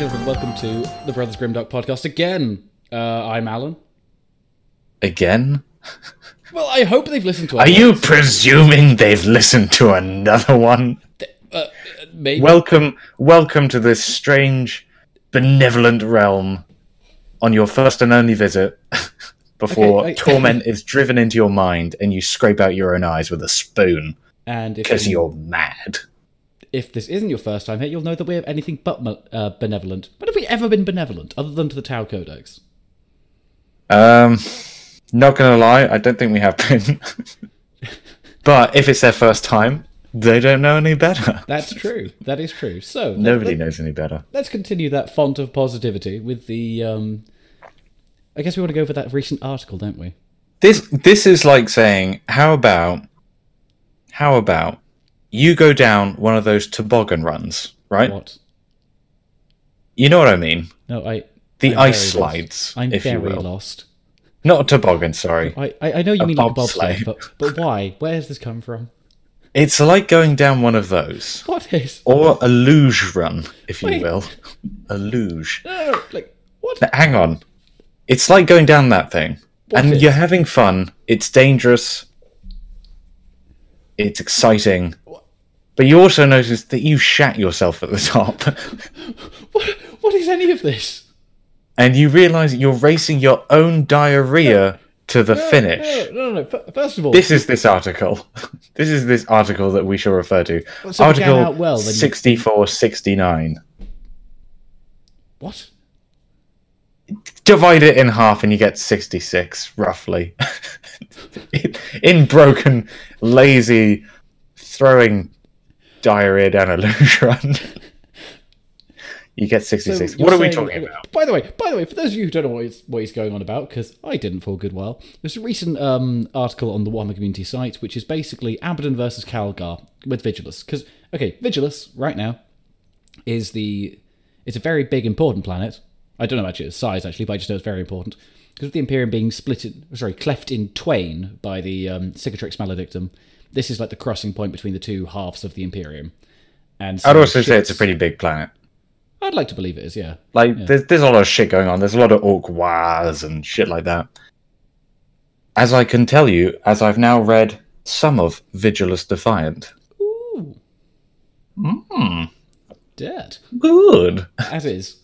gentlemen, welcome to the Brothers Grimdark podcast again. Uh, I'm Alan. Again? Well, I hope they've listened to Are you presuming they've listened to another one? Uh, maybe. Welcome, welcome to this strange, benevolent realm on your first and only visit before Okay, I- torment is driven into your mind and you scrape out your own eyes with a spoon and because you're mad. If this isn't your first time here, you'll know that we're anything but uh, benevolent. When have we ever been benevolent, other than to the Tau Codex? Um, not gonna lie, I don't think we have been. but if it's their first time, they don't know any better. That's true. That is true. So Nobody let, knows any better. Let's continue that font of positivity with the. Um, I guess we want to go for that recent article, don't we? This this is like saying, how about how about you go down one of those toboggan runs, right? What? You know what I mean? No, I. The I'm ice very lost. slides, I'm if you very will. lost. Not a toboggan, sorry. I, I, know you A mean like a bobsleigh, but but why? Where has this come from? It's like going down one of those. What is? Or a luge run, if you Wait. will. A luge. No, like what? Now, hang on. It's like going down that thing. What and is? you're having fun. It's dangerous. It's exciting. But you also notice that you shat yourself at the top. What, what is any of this? and you realize that you're racing your own diarrhea to the finish. No, no, no. no. First of all, This is this article. This is this article that we shall refer to. So article well, then you- 6469. what? Divide it in half and you get 66, roughly. in broken, lazy, throwing diarrhea down a luge run. you get 66. So what are you're we talking about? By the way, by the way, for those of you who don't know what he's, what he's going on about, because I didn't for a good while, there's a recent um, article on the Warhammer community site, which is basically Abaddon versus Calgar with Vigilus. Because okay, Vigilus right now is the it's a very big important planet. I don't know actually its size actually, but I just know it's very important because of the Imperium being split, in, sorry, cleft in twain by the um, Cicatrix Maledictum. This is like the crossing point between the two halves of the Imperium. And so I'd also say it's a pretty big planet. I'd like to believe it is, yeah. Like, there's, there's a lot of shit going on. There's a lot of orc wars and shit like that. As I can tell you, as I've now read some of Vigilus Defiant. Ooh, Mm, dead. good. As is.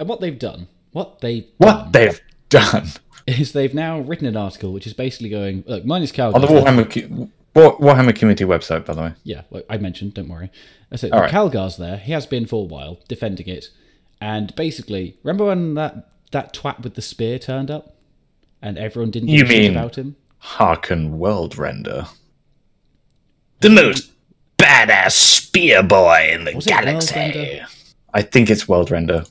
And what they've done, what they've What done they've done is they've now written an article which is basically going, look, mine is Calgar. on the Warhammer, Warhammer community website, by the way. Yeah, like I mentioned, don't worry. I said, right. Calgar's there. He has been for a while, defending it. And basically, remember when that, that twat with the spear turned up? And everyone didn't You give a shit mean- about him? Harken World Render. The most badass spear boy in the Was galaxy. I think it's World Render.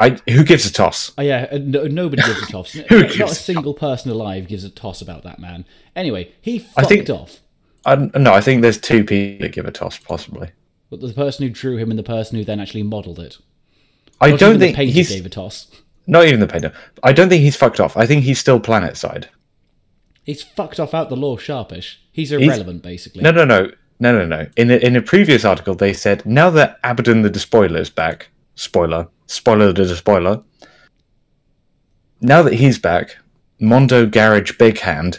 I who gives a toss? Oh yeah, uh, no, nobody gives a toss. Who Not gives a a single person alive gives a toss about that man. Anyway, he I fucked think- off. I, no, I think there's two people that give a toss, possibly. But the person who drew him and the person who then actually modelled it. I Not don't think the he's gave a toss. not even the painter. I don't think he's fucked off. I think he's still planet side. He's fucked off out the law sharpish. He's irrelevant, basically. No, no, no, no, no, no. In a, in a previous article, they said now that Abaddon the Despoiler is back. Spoiler, spoiler to the spoiler. Now that he's back, Mondo Garage Big Hand.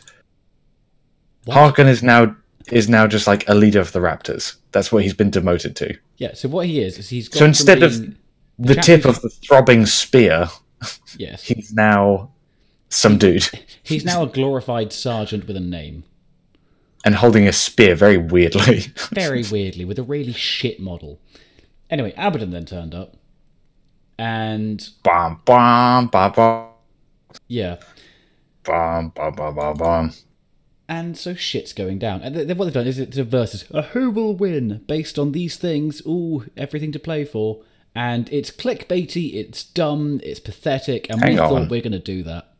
What? Harkin is now is now just like a leader of the Raptors. That's what he's been demoted to. Yeah, so what he is, is he's got So instead of the tip of the throbbing spear, Yes. he's now some dude He's now a glorified sergeant with a name. and holding a spear very weirdly. Very weirdly, with a really shit model. Anyway, Abaddon then turned up. And, bam, bam, bam, bam, yeah. bam, bam, bam, bam. And so shit's going down. And th- what they've done is it's a versus. A who will win based on these things? Ooh, everything to play for. And it's clickbaity, it's dumb, it's pathetic, and we Hang thought we're going to do that.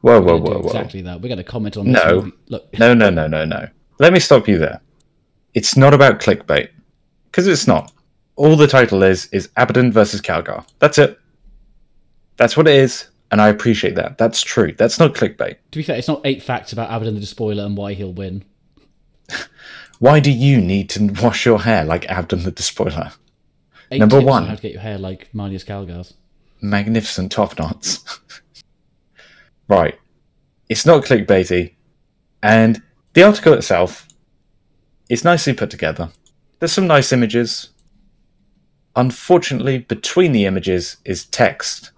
Whoa, We're whoa, whoa, whoa. exactly that. We're going to comment on this No. movie. Look, No, no, no, no, no. Let me stop you there. It's not about clickbait. Because it's not. All the title is is Abaddon versus Calgar. That's it. That's what it is, and I appreciate that. That's true. That's not clickbait. to be fair, it's not eight facts about Abaddon the Despoiler and why he'll win. Why do you need to wash your hair like Abaddon the Despoiler? Eight Number one. on how to get your hair like Marneus Calgar's. magnificent top knots. right. It's not clickbaity. And the article itself is nicely put together. There's some nice images. Unfortunately, between the images is text.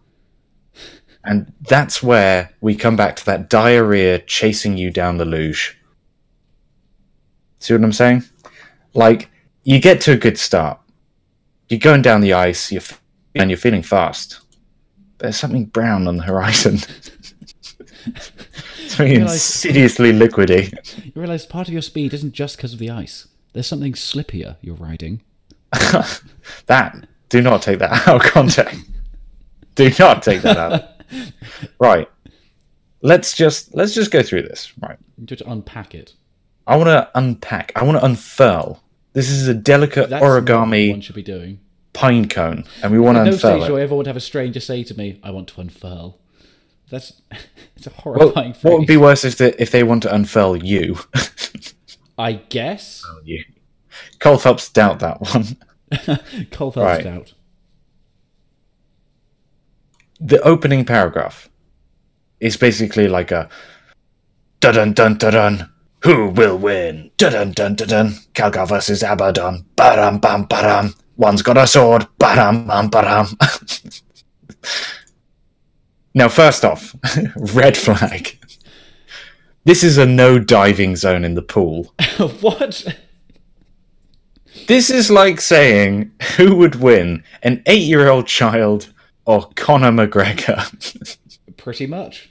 And that's where we come back to that diarrhea chasing you down the luge. See what I'm saying? Like, you get to a good start. You're going down the ice, you're f- and you're feeling fast. There's something brown on the horizon. something realise- insidiously liquidy. You realise part of your speed isn't just because of the ice. There's something slippier you're riding. that do not take that out of context. do not take that out. right. Let's just let's just go through this. Right. Just unpack it. I want to unpack. I want to unfurl. This is a delicate That's origami one should be doing. pine cone, and we want to no unfurl stage it. I ever to have a stranger say to me, "I want to unfurl." That's it's a Well, horrifying what would be worse is that if they want to unfurl you. I guess Oh, you. Cole Phelps doubt that one. Cole Right. Phelps out. the opening paragraph is basically like a dun dun dun dun dun. Who will win? Dun dun dun dun dun. Calgar versus Abaddon. Baram bam baram. One's got a sword. Baram bam baram. now, first off, red flag. This is a no diving zone in the pool. what? This is like saying who would win, an eight-year-old child or Conor McGregor. Pretty much.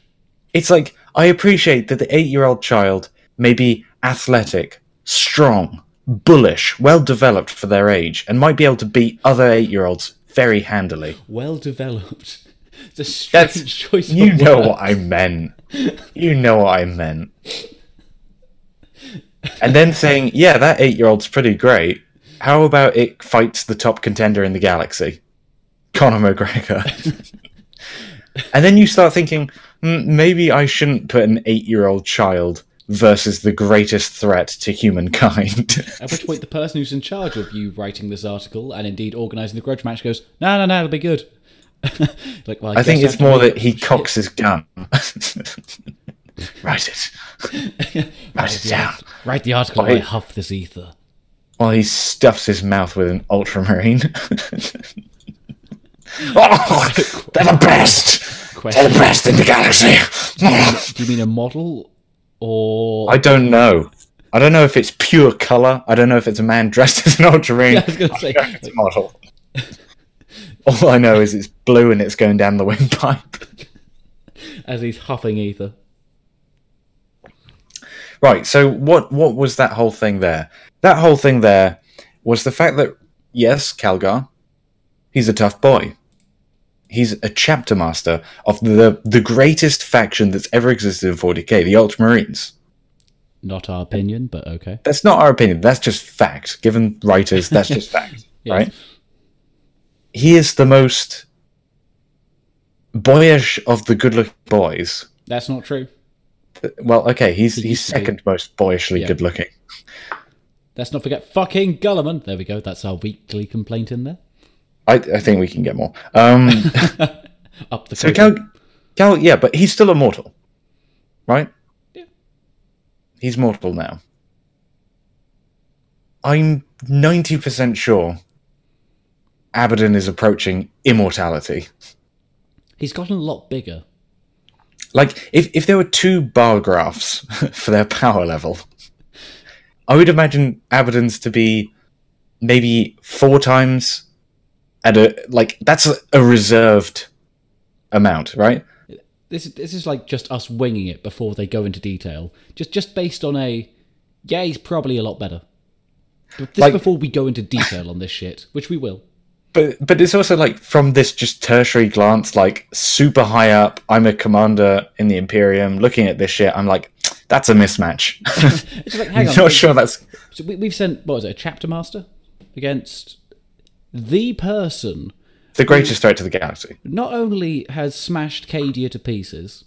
it's like I appreciate that the eight year old child may be athletic, strong, bullish, well developed for their age, and might be able to beat other eight year olds very handily. Well developed. It's a strange That's choice. you know words. what I meant. You know what I meant. And then saying, yeah, that eight year old's pretty great. How about it fights the top contender in the galaxy? Conor McGregor. and then you start thinking, "Hmm, maybe I shouldn't put an eight year old child versus the greatest threat to humankind. At which point, the person who's in charge of you writing this article and indeed organising the grudge match goes, "No, no, no, it'll be good." like, well, I think it's more that he shit. cocks his gun. Write it. Write it down. Write the article. Why- I huff this ether. While he stuffs his mouth with an ultramarine. oh, they're the best! They're the best in the galaxy! Do you mean a model or? I don't know. I don't know if it's pure colour. I don't know if it's a man dressed as an ultramarine. Yeah, I was gonna say, know if it's a model. All I know is it's blue and it's going down the windpipe. as he's huffing ether. Right. So what what was that whole thing there? That whole thing there was the fact that yes, Calgar, he's a tough boy. He's a chapter master of the the greatest faction that's ever existed in 40k, the Ultramarines. Not our opinion, but okay. That's not our opinion. That's just fact. Given writers, that's just fact, Yes. right? He is the most boyish of the good-looking boys. That's not true. Well, okay, he's He he's used to be. second most boyishly Yeah. good-looking. Let's not forget fucking Guilliman. There we go. That's our weekly complaint in there. I, I think we can get more. Um, Up the so. Cal, Cal, yeah, but he's still immortal, right? Yeah. He's mortal now. I'm ninety percent sure Abaddon is approaching immortality. He's gotten a lot bigger. Like, if, if there were two bar graphs for their power level, I would imagine Abaddon's to be maybe four times at a like that's a, a reserved amount, right? This is this is like just us winging it before they go into detail. Just just based on a yeah, he's probably a lot better. But this Like- before we go into detail on this shit, which we will. But but it's also like from this just tertiary glance, like super high up. I'm a commander in the Imperium, looking at this shit. I'm like, that's a mismatch. Like hang on. Not sure that's So we, we've sent what was it, a chapter master against the person the greatest threat to the galaxy not only has smashed Cadia to pieces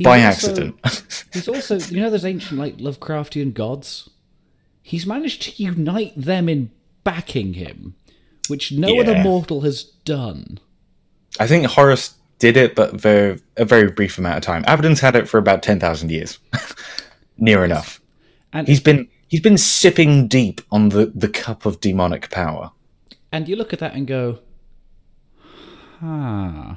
by also- accident. He's also, you know, those ancient like Lovecraftian gods. He's managed to unite them in backing him, which no other mortal has done. I think Horus did it, but for a very brief amount of time. Abaddon's had it for about ten thousand years, near enough. And He's been he's been sipping deep on the the cup of demonic power. and you look at that and go, huh.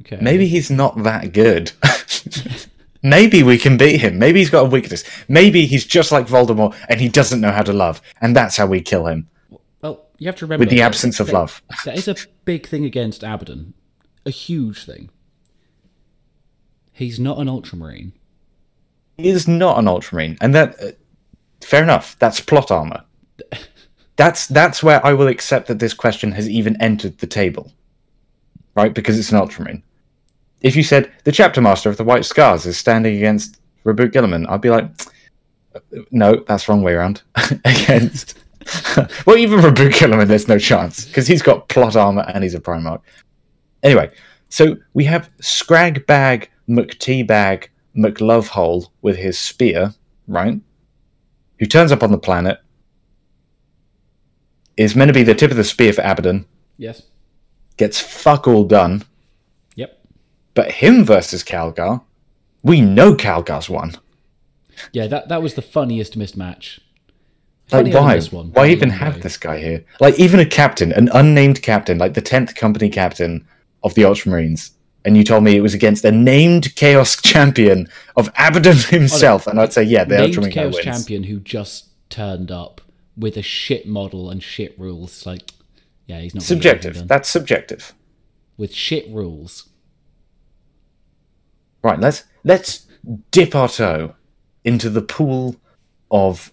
Okay. Maybe he's not that good. Maybe we can beat him. Maybe he's got a weakness. Maybe he's just like Voldemort and he doesn't know how to love, and that's how we kill him Well, you have to remember with the that- absence of love. That is a big thing against Abaddon, a huge thing. He's not an Ultramarine. He is not an Ultramarine, and that uh, fair enough. That's plot armor. That's that's where I will accept that this question has even entered the table, right? Because it's an Ultramarine. If you said the chapter master of the White Scars is standing against Reboot Guilliman, I'd be like, no, that's wrong way around. against. well, even Reboot Guilliman, there's no chance because he's got plot armor and he's a Primarch. Anyway, so we have Scrag Bag McTeabag McLovehole with his spear, right? Who turns up on the planet, is meant to be the tip of the spear for Abaddon, Yes. gets fuck all done, Yep. but him versus Calgar, we know Calgar's won. Yeah, that that was the funniest mismatch. Like, why? one, why even have this guy here? Like, even a captain, an unnamed captain, like the 10th company captain of the Ultramarines, and you told me it was against a named Chaos champion of Abaddon himself, and I'd say, yeah, the Named Ultramarine Chaos wins. champion who just turned up with a shit model and shit rules. Like, yeah, he's not gonna get anything Subjective. That's subjective. with shit rules. Right, let's let's dip our toe into the pool of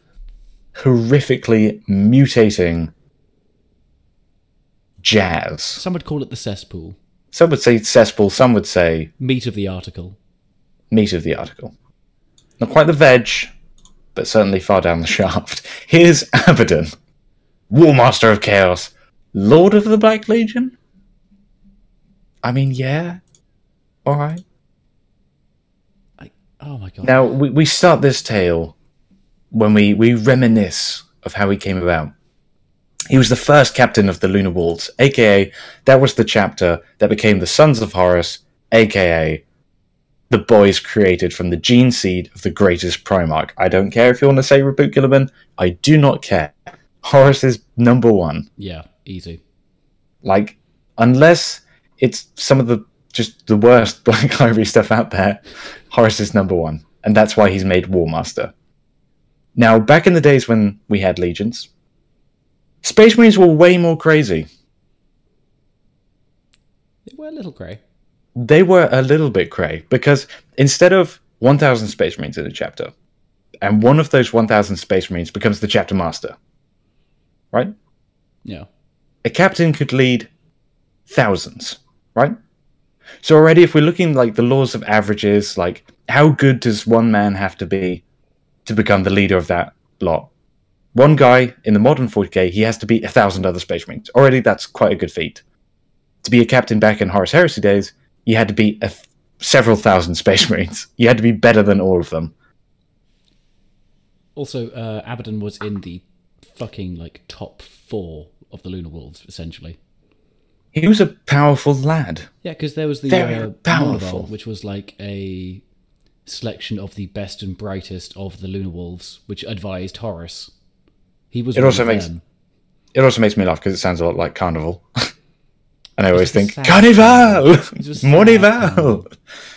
horrifically mutating jazz. Some would call it the cesspool. Some would say cesspool, some would say Meat of the article. meat of the article. Not quite the veg, but certainly far down the shaft. Here's Abaddon, War Master of Chaos, Lord of the Black Legion? I mean, yeah. Alright. I, oh my god. Now we, we start this tale when we, we reminisce of how he came about. He was the first captain of the Lunar Wolves, aka that was the chapter that became the Sons of Horus, aka the boys created from the gene seed of the greatest Primarch. I don't care if you want to say Reboot Guilliman, I do not care. Horus is number one. Yeah, easy. Like, unless it's some of the just the worst Black Ivory stuff out there, Horus is number one, and that's why he's made War Master. Now, back in the days when we had legions, Space Marines were way more crazy. They were a little grey. They were a little bit cray because instead of 1,000 Space Marines in a chapter, and one of those 1,000 Space Marines becomes the chapter master, right? Yeah. a captain could lead thousands, right? So already, if we're looking like the laws of averages, like how good does one man have to be to become the leader of that lot? One guy in the modern 40k, he has to beat a thousand other space marines. Already, that's quite a good feat. To be a captain back in Horus Heresy days, you had to beat a th- several thousand space marines. You had to be better than all of them. Also, uh, Abaddon was in the fucking like top four of the Lunar Wolves, essentially. He was a powerful lad. Yeah, because there was the Very uh, powerful. Mournival, which was like a selection of the best and brightest of the Lunar Wolves, which advised Horus. He was. It also makes- them. It also makes me laugh because it sounds a lot like Carnival. and I always think, sad Carnival! It's a Mournival!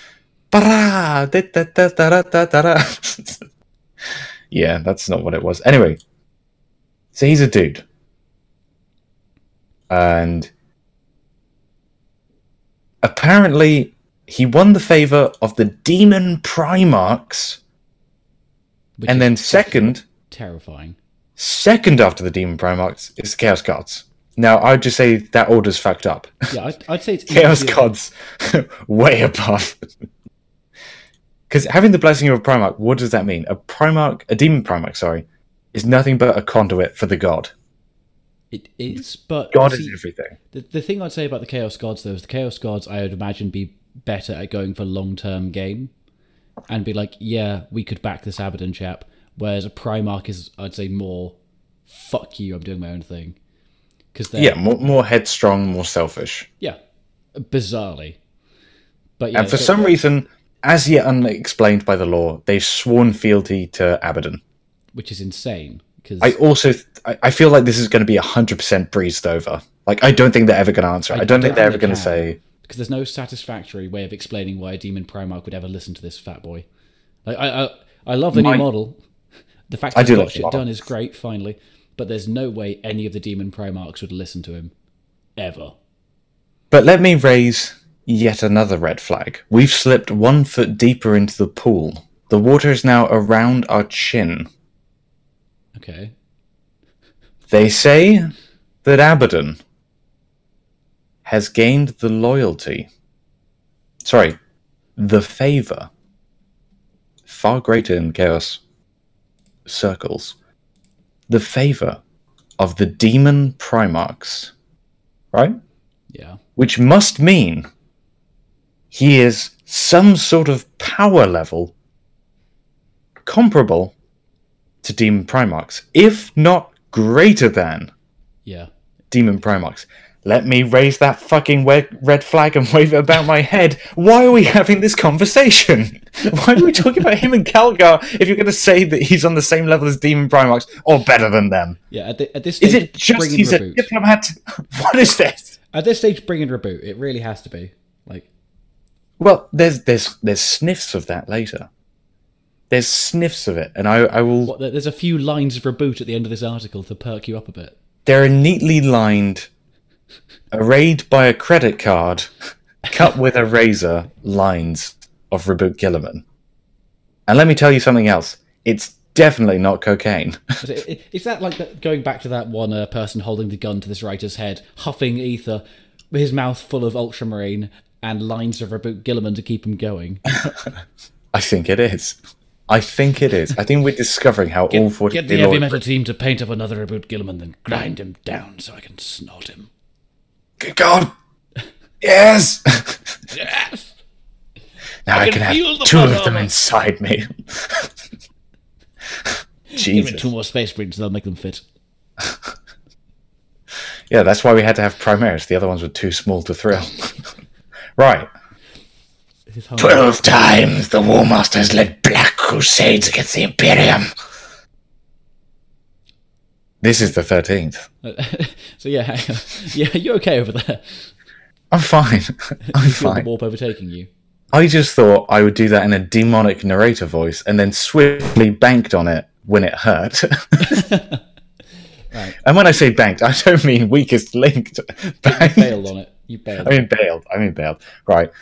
Para! da- da- da- da- da- da- da. yeah, that's not what it was. Anyway, so he's a dude. And apparently, he won the favor of the demon Primarchs. which And then, second, terrifying. Second after the demon Primarchs is the Chaos Gods. Now, I'd just say that order's fucked up. Yeah, I'd, I'd say it's Chaos easier- Gods way above. Because having the blessing of a Primarch, what does that mean? A Primarch, a demon Primarch, sorry, is nothing but a conduit for the god. It is, but God see, is everything. The, the thing I'd say about the Chaos Gods, though, is the Chaos Gods, I would imagine, be better at going for long term game and be like, yeah, we could back this Abaddon chap. Whereas a Primarch is, I'd say, more, fuck you, I'm doing my own thing. because Yeah, more, more headstrong, more selfish. yeah, bizarrely. But yeah, and for so- some reason, as yet unexplained by the lore, they've sworn fealty to Abaddon. which is insane because I also th- I, I feel like this is going to be hundred percent breezed over. Like I don't think they're ever going to answer. it. I, don't think they're ever going to say. because there's no satisfactory way of explaining why a demon Primarch would ever listen to this fat boy. Like I, I, I love the My- new model. The fact I he's do got shit done is great, finally. But there's no way any of the demon Primarchs would listen to him, ever. But let me raise yet another red flag. We've slipped one foot deeper into the pool. The water is now around our chin. Okay. They say that Abaddon has gained the loyalty. Sorry, the favor. Far greater in Chaos circles. The favor of the demon Primarchs. Right? Yeah. Which must mean he is some sort of power level comparable to Demon Primarchs, if not greater than Yeah. Demon Primarchs. Let me raise that fucking red flag and wave it about my head. Why are we having this conversation? Why are we talking about him and Calgar if you're going to say that he's on the same level as Demon Primarchs or better than them? Yeah. At, the, at this stage, Is it just he's a diplomat? What is this? At this stage, bring in reboot. It really has to be. Like, Well, there's there's there's sniffs of that later. There's sniffs of it, and I I will. what, there's a few lines of reboot at the end of this article to perk you up a bit. They're neatly lined, arrayed by a credit card, cut with a razor lines of Reboot Guilliman. And let me tell you something else. It's definitely not cocaine. Is, that like that, going back to that one uh, person holding the gun to this writer's head, huffing ether, with his mouth full of ultramarine and lines of reboot Guilliman to keep him going? I think it is. I think it is. I think we're discovering how all 40 Get the heavy metal team to paint up another reboot Guilliman, then grind him down so I can snort him. Good God! Yes! Yes! now I, can can, have two of them inside me. Jesus. Give it two more space marines, they'll make them fit. Yeah, that's why we had to have Primaris. The other ones were too small to thrill. right. This is hard. Twelve times the War Masters led black crusades against the Imperium. This is the thirteenth. so yeah, hang on. yeah, you're okay over there? I'm fine. I'm Feel the fine. warp overtaking you. I just thought I would do that in a demonic narrator voice and then swiftly banked on it when it hurt. Right. And when I say banked, I don't mean weakest linked. Banked. Bailed on it. You bailed. I mean bailed. I mean bailed. Right.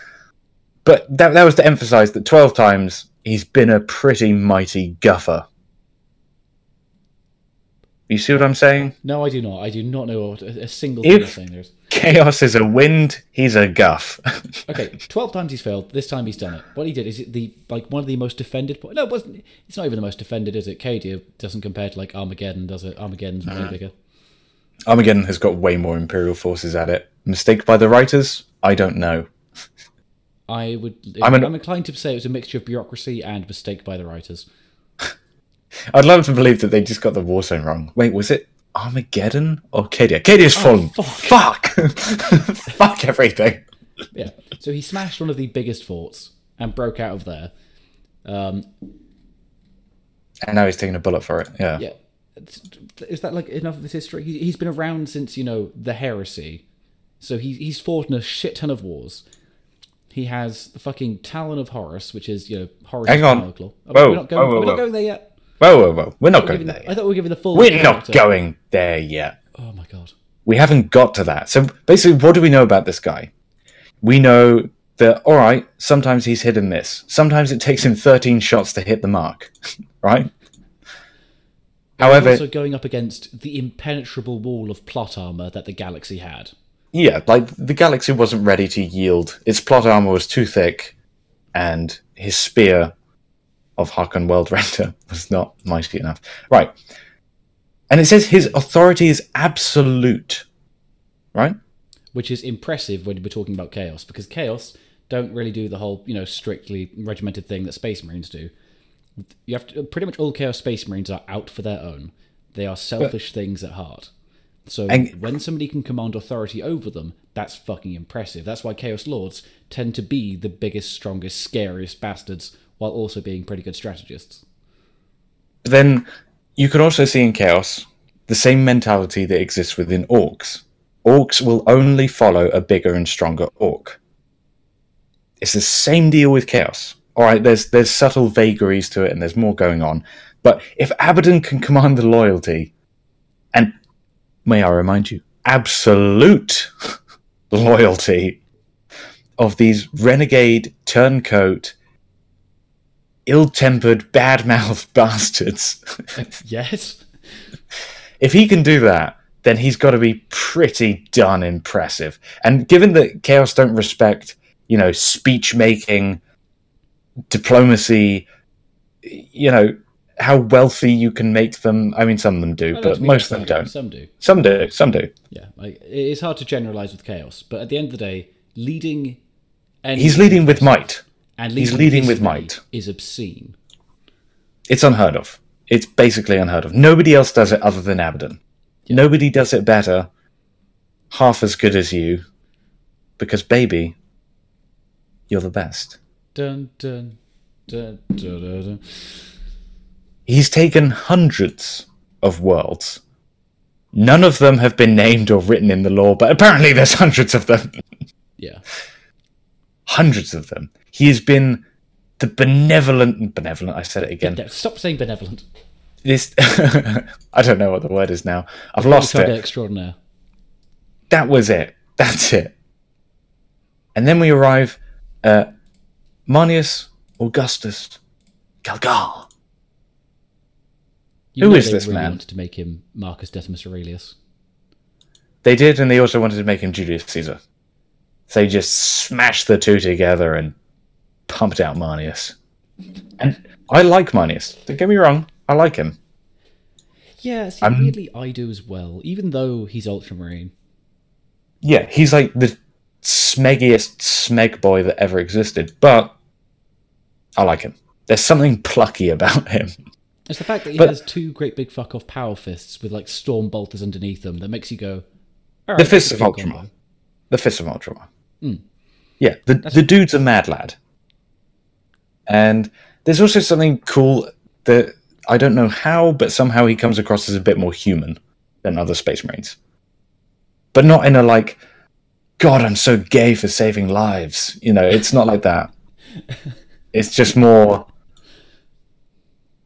But that that was to emphasise that twelve times he's been a pretty mighty guffer. You see what I'm saying? No, I do not. I do not know what a, a single If- thing there is. Chaos is a wind, he's a guff. Okay, twelve times he's failed. This time he's done it. What he did is it the like one of the most defended. Po- no, it wasn't. It's not even the most defended, is it? Cadia doesn't compare to like Armageddon, does it? Armageddon's way uh-huh. bigger. Armageddon has got way more Imperial forces at it. Mistake by the writers? I don't know. I would. I'm I'm, inclined to say it was a mixture of bureaucracy and mistake by the writers. I'd love to believe that they just got the war zone wrong. Wait, was it Armageddon or Cadia? Cadia's fallen. fuck. Fuck! fuck everything. Yeah. So he smashed one of the biggest forts and broke out of there. Um, And now he's taking a bullet for it. Yeah. yeah. Is that like enough of his history? He, he's been around since you know the heresy, so he, he's fought in a shit ton of wars. He has the fucking Talon of Horus, which is you know Horus' Hang on. Oh, Whoa, we're not going, whoa, whoa, we're not going there yet. Whoa, whoa, whoa. We're not going there the- I thought we were giving the full. We're not going there yet. Oh my god. We haven't got to that. So basically, what do we know about this guy? We know that, all right, sometimes he's hit and miss. Sometimes it takes him 13 shots to hit the mark, right? However, also going up against the impenetrable wall of plot armor that the galaxy had. yeah, like the galaxy wasn't ready to yield. Its plot armor was too thick, and his spear of Hakon Weldrender was not mighty enough. Right. And it says his authority is absolute, right? which is impressive when we're talking about chaos because chaos don't really do the whole you know strictly regimented thing that space marines do you have to pretty much all chaos space marines are out for their own they are selfish things at heart So And- when somebody can command authority over them, that's fucking impressive. That's why Chaos Lords tend to be the biggest, strongest, scariest bastards, while also being pretty good strategists. Then you could also see in Chaos the same mentality that exists within orcs. Orcs will only follow a bigger and stronger orc. It's the same deal with Chaos. All right, there's there's subtle vagaries to it, and there's more going on. But if Abaddon can command the loyalty, and may I remind you, absolute loyalty of these renegade turncoat, ill-tempered, bad-mouthed bastards. yes. if he can do that, then he's got to be pretty darn impressive. And given that Chaos don't respect, you know, speech making, diplomacy, you know, how wealthy you can make them. I mean, some of them do, but most of them don't. Some do. Some do. Some do. Yeah, like, it's hard to generalize with chaos, but at the end of the day, leading. He's leading with might. He's leading with might. Is obscene. It's unheard of. It's basically unheard of. Nobody else does it other than Abaddon. Nobody does it better, half as good as you, because baby, you're the best. Dun dun dun dun dun. dun. He's taken hundreds of worlds. None of them have been named or written in the lore, but apparently there's hundreds of them. Yeah, hundreds of them. He has been the benevolent, benevolent. I said it again. Stop saying benevolent. This, I don't know what the word is now. I've lost it. extraordinaire. That was it. That's it. And then we arrive at Marneus Augustus Calgar. You Who is this really man? Wanted to make him Marcus Decimus Aurelius. They did, and they also wanted to make him Julius Caesar. So they just smashed the two together and pumped out Marneus. And I like Marneus. Don't get me wrong, I like him. Yeah, see, I'm- weirdly, I do as well. Even though he's Ultramarine. Yeah, he's like the smeggiest smeg boy that ever existed, but I like him. There's something plucky about him. It's the fact that he But- has two great big fuck off power fists with like storm bolters underneath them that makes you go. The "Alright, Fists of Ultramar. The Fist of Ultramar. Hmm. Yeah, the, the dude's a mad lad. And there's also something cool that I don't know how, but somehow he comes across as a bit more human than other Space Marines. But not in a like, God, I'm so gay for saving lives. You know, it's not like that. It's just more.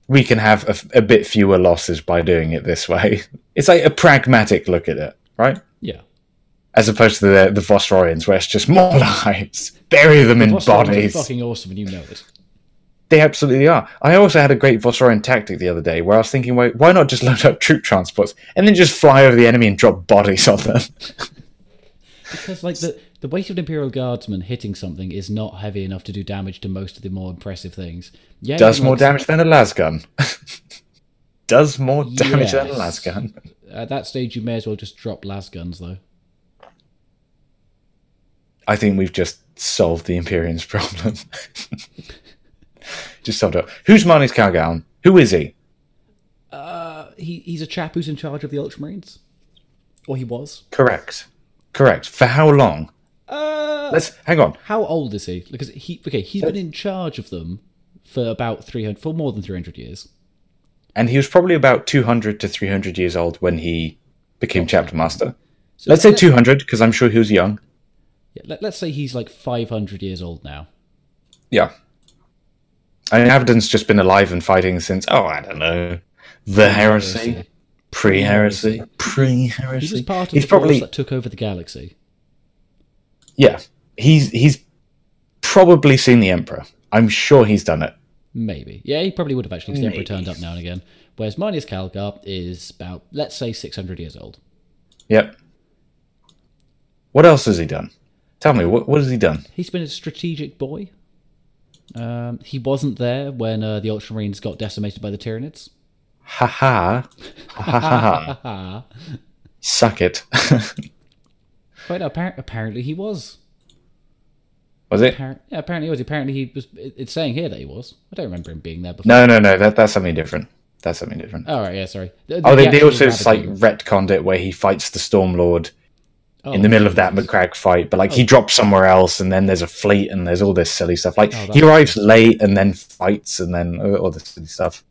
We can have a, a bit fewer losses by doing it this way. It's like a pragmatic look at it, right? As opposed to the the Vostroyans, where it's just more lives, bury them in Rollins are bodies. fucking awesome and you know it. They absolutely are. I also had a great Vostroyan tactic the other day, where I was thinking, wait, why not just load up troop transports and then just fly over the enemy and drop bodies on them? Because like the the weight of an Imperial Guardsman hitting something is not heavy enough to do damage to most of the more impressive things. Yeah, Does more damage than a lasgun. Does more damage than a Yes. lasgun. At that stage, you may as well just drop las guns though. I think we've just solved the Imperium's problem. just solved it. Who's Marneus Calgar? Who is he? Uh, he he's a chap who's in charge of the Ultramarines, or he was. Correct. Correct. For how long? Uh, Let's hang on. how old is he? Because he okay, he's been in charge of them for about three hundred, for more than three hundred years. and he was probably about 200 to 300 years old when he became chapter master. So Let's say 200 because I'm sure he was young. Yeah, let, let's say he's like five hundred years old now. Yeah. I mean, Abaddon's just been alive and fighting since, oh, I don't know, the heresy, pre heresy, pre He heresy. was part of He's the probably, that took over the galaxy. yeah, he's, he's probably seen the Emperor. I'm sure he's done it. Maybe. Yeah, he probably would have actually. 'cause The Emperor turned up now and again. Whereas Marneus Calgar is about, let's say, 600 years old. Yep. What else has he done? Tell me, what, what has he done? He's been a strategic boy. Um, he wasn't there when uh, the Ultramarines got decimated by the Tyranids. Ha ha. Ha ha ha ha. Suck it. No, appar- apparently he was. Was it? Appar- yeah, apparently he was. Apparently he was. It's saying here that he was. I don't remember him being there before. No, no, no. That that's something different. That's something different. Oh right, yeah, sorry. The- oh, the they, they also rabbit like retconned it where he fights the Swarmlord Oh, in the middle of that. Macragge fight, but like he drops somewhere else, and then there's a fleet, and there's all this silly stuff. Like Oh, he arrives late, and then fights, and then uh, all this silly stuff.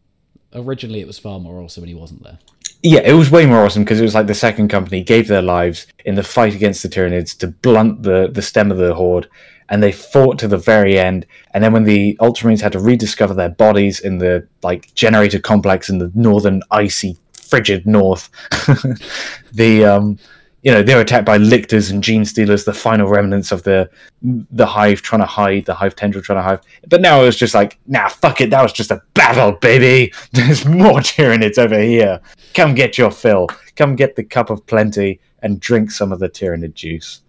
Originally, it was far more awesome when he wasn't there. Yeah, it was way more awesome because it was like the second company gave their lives in the fight against the Tyranids to blunt the the stem of the horde, and they fought to the very end. And then when the Ultramarines had to rediscover their bodies in the like generator complex in the northern icy frigid north, the um, you know they're attacked by lictors and gene stealers, the final remnants of the the hive trying to hide, the hive tendril trying to hide. But now it was just like, nah, fuck it, that was just a battle, baby. There's more Tyranids over here. Come get your fill. Come get the cup of plenty and drink some of the Tyranid juice.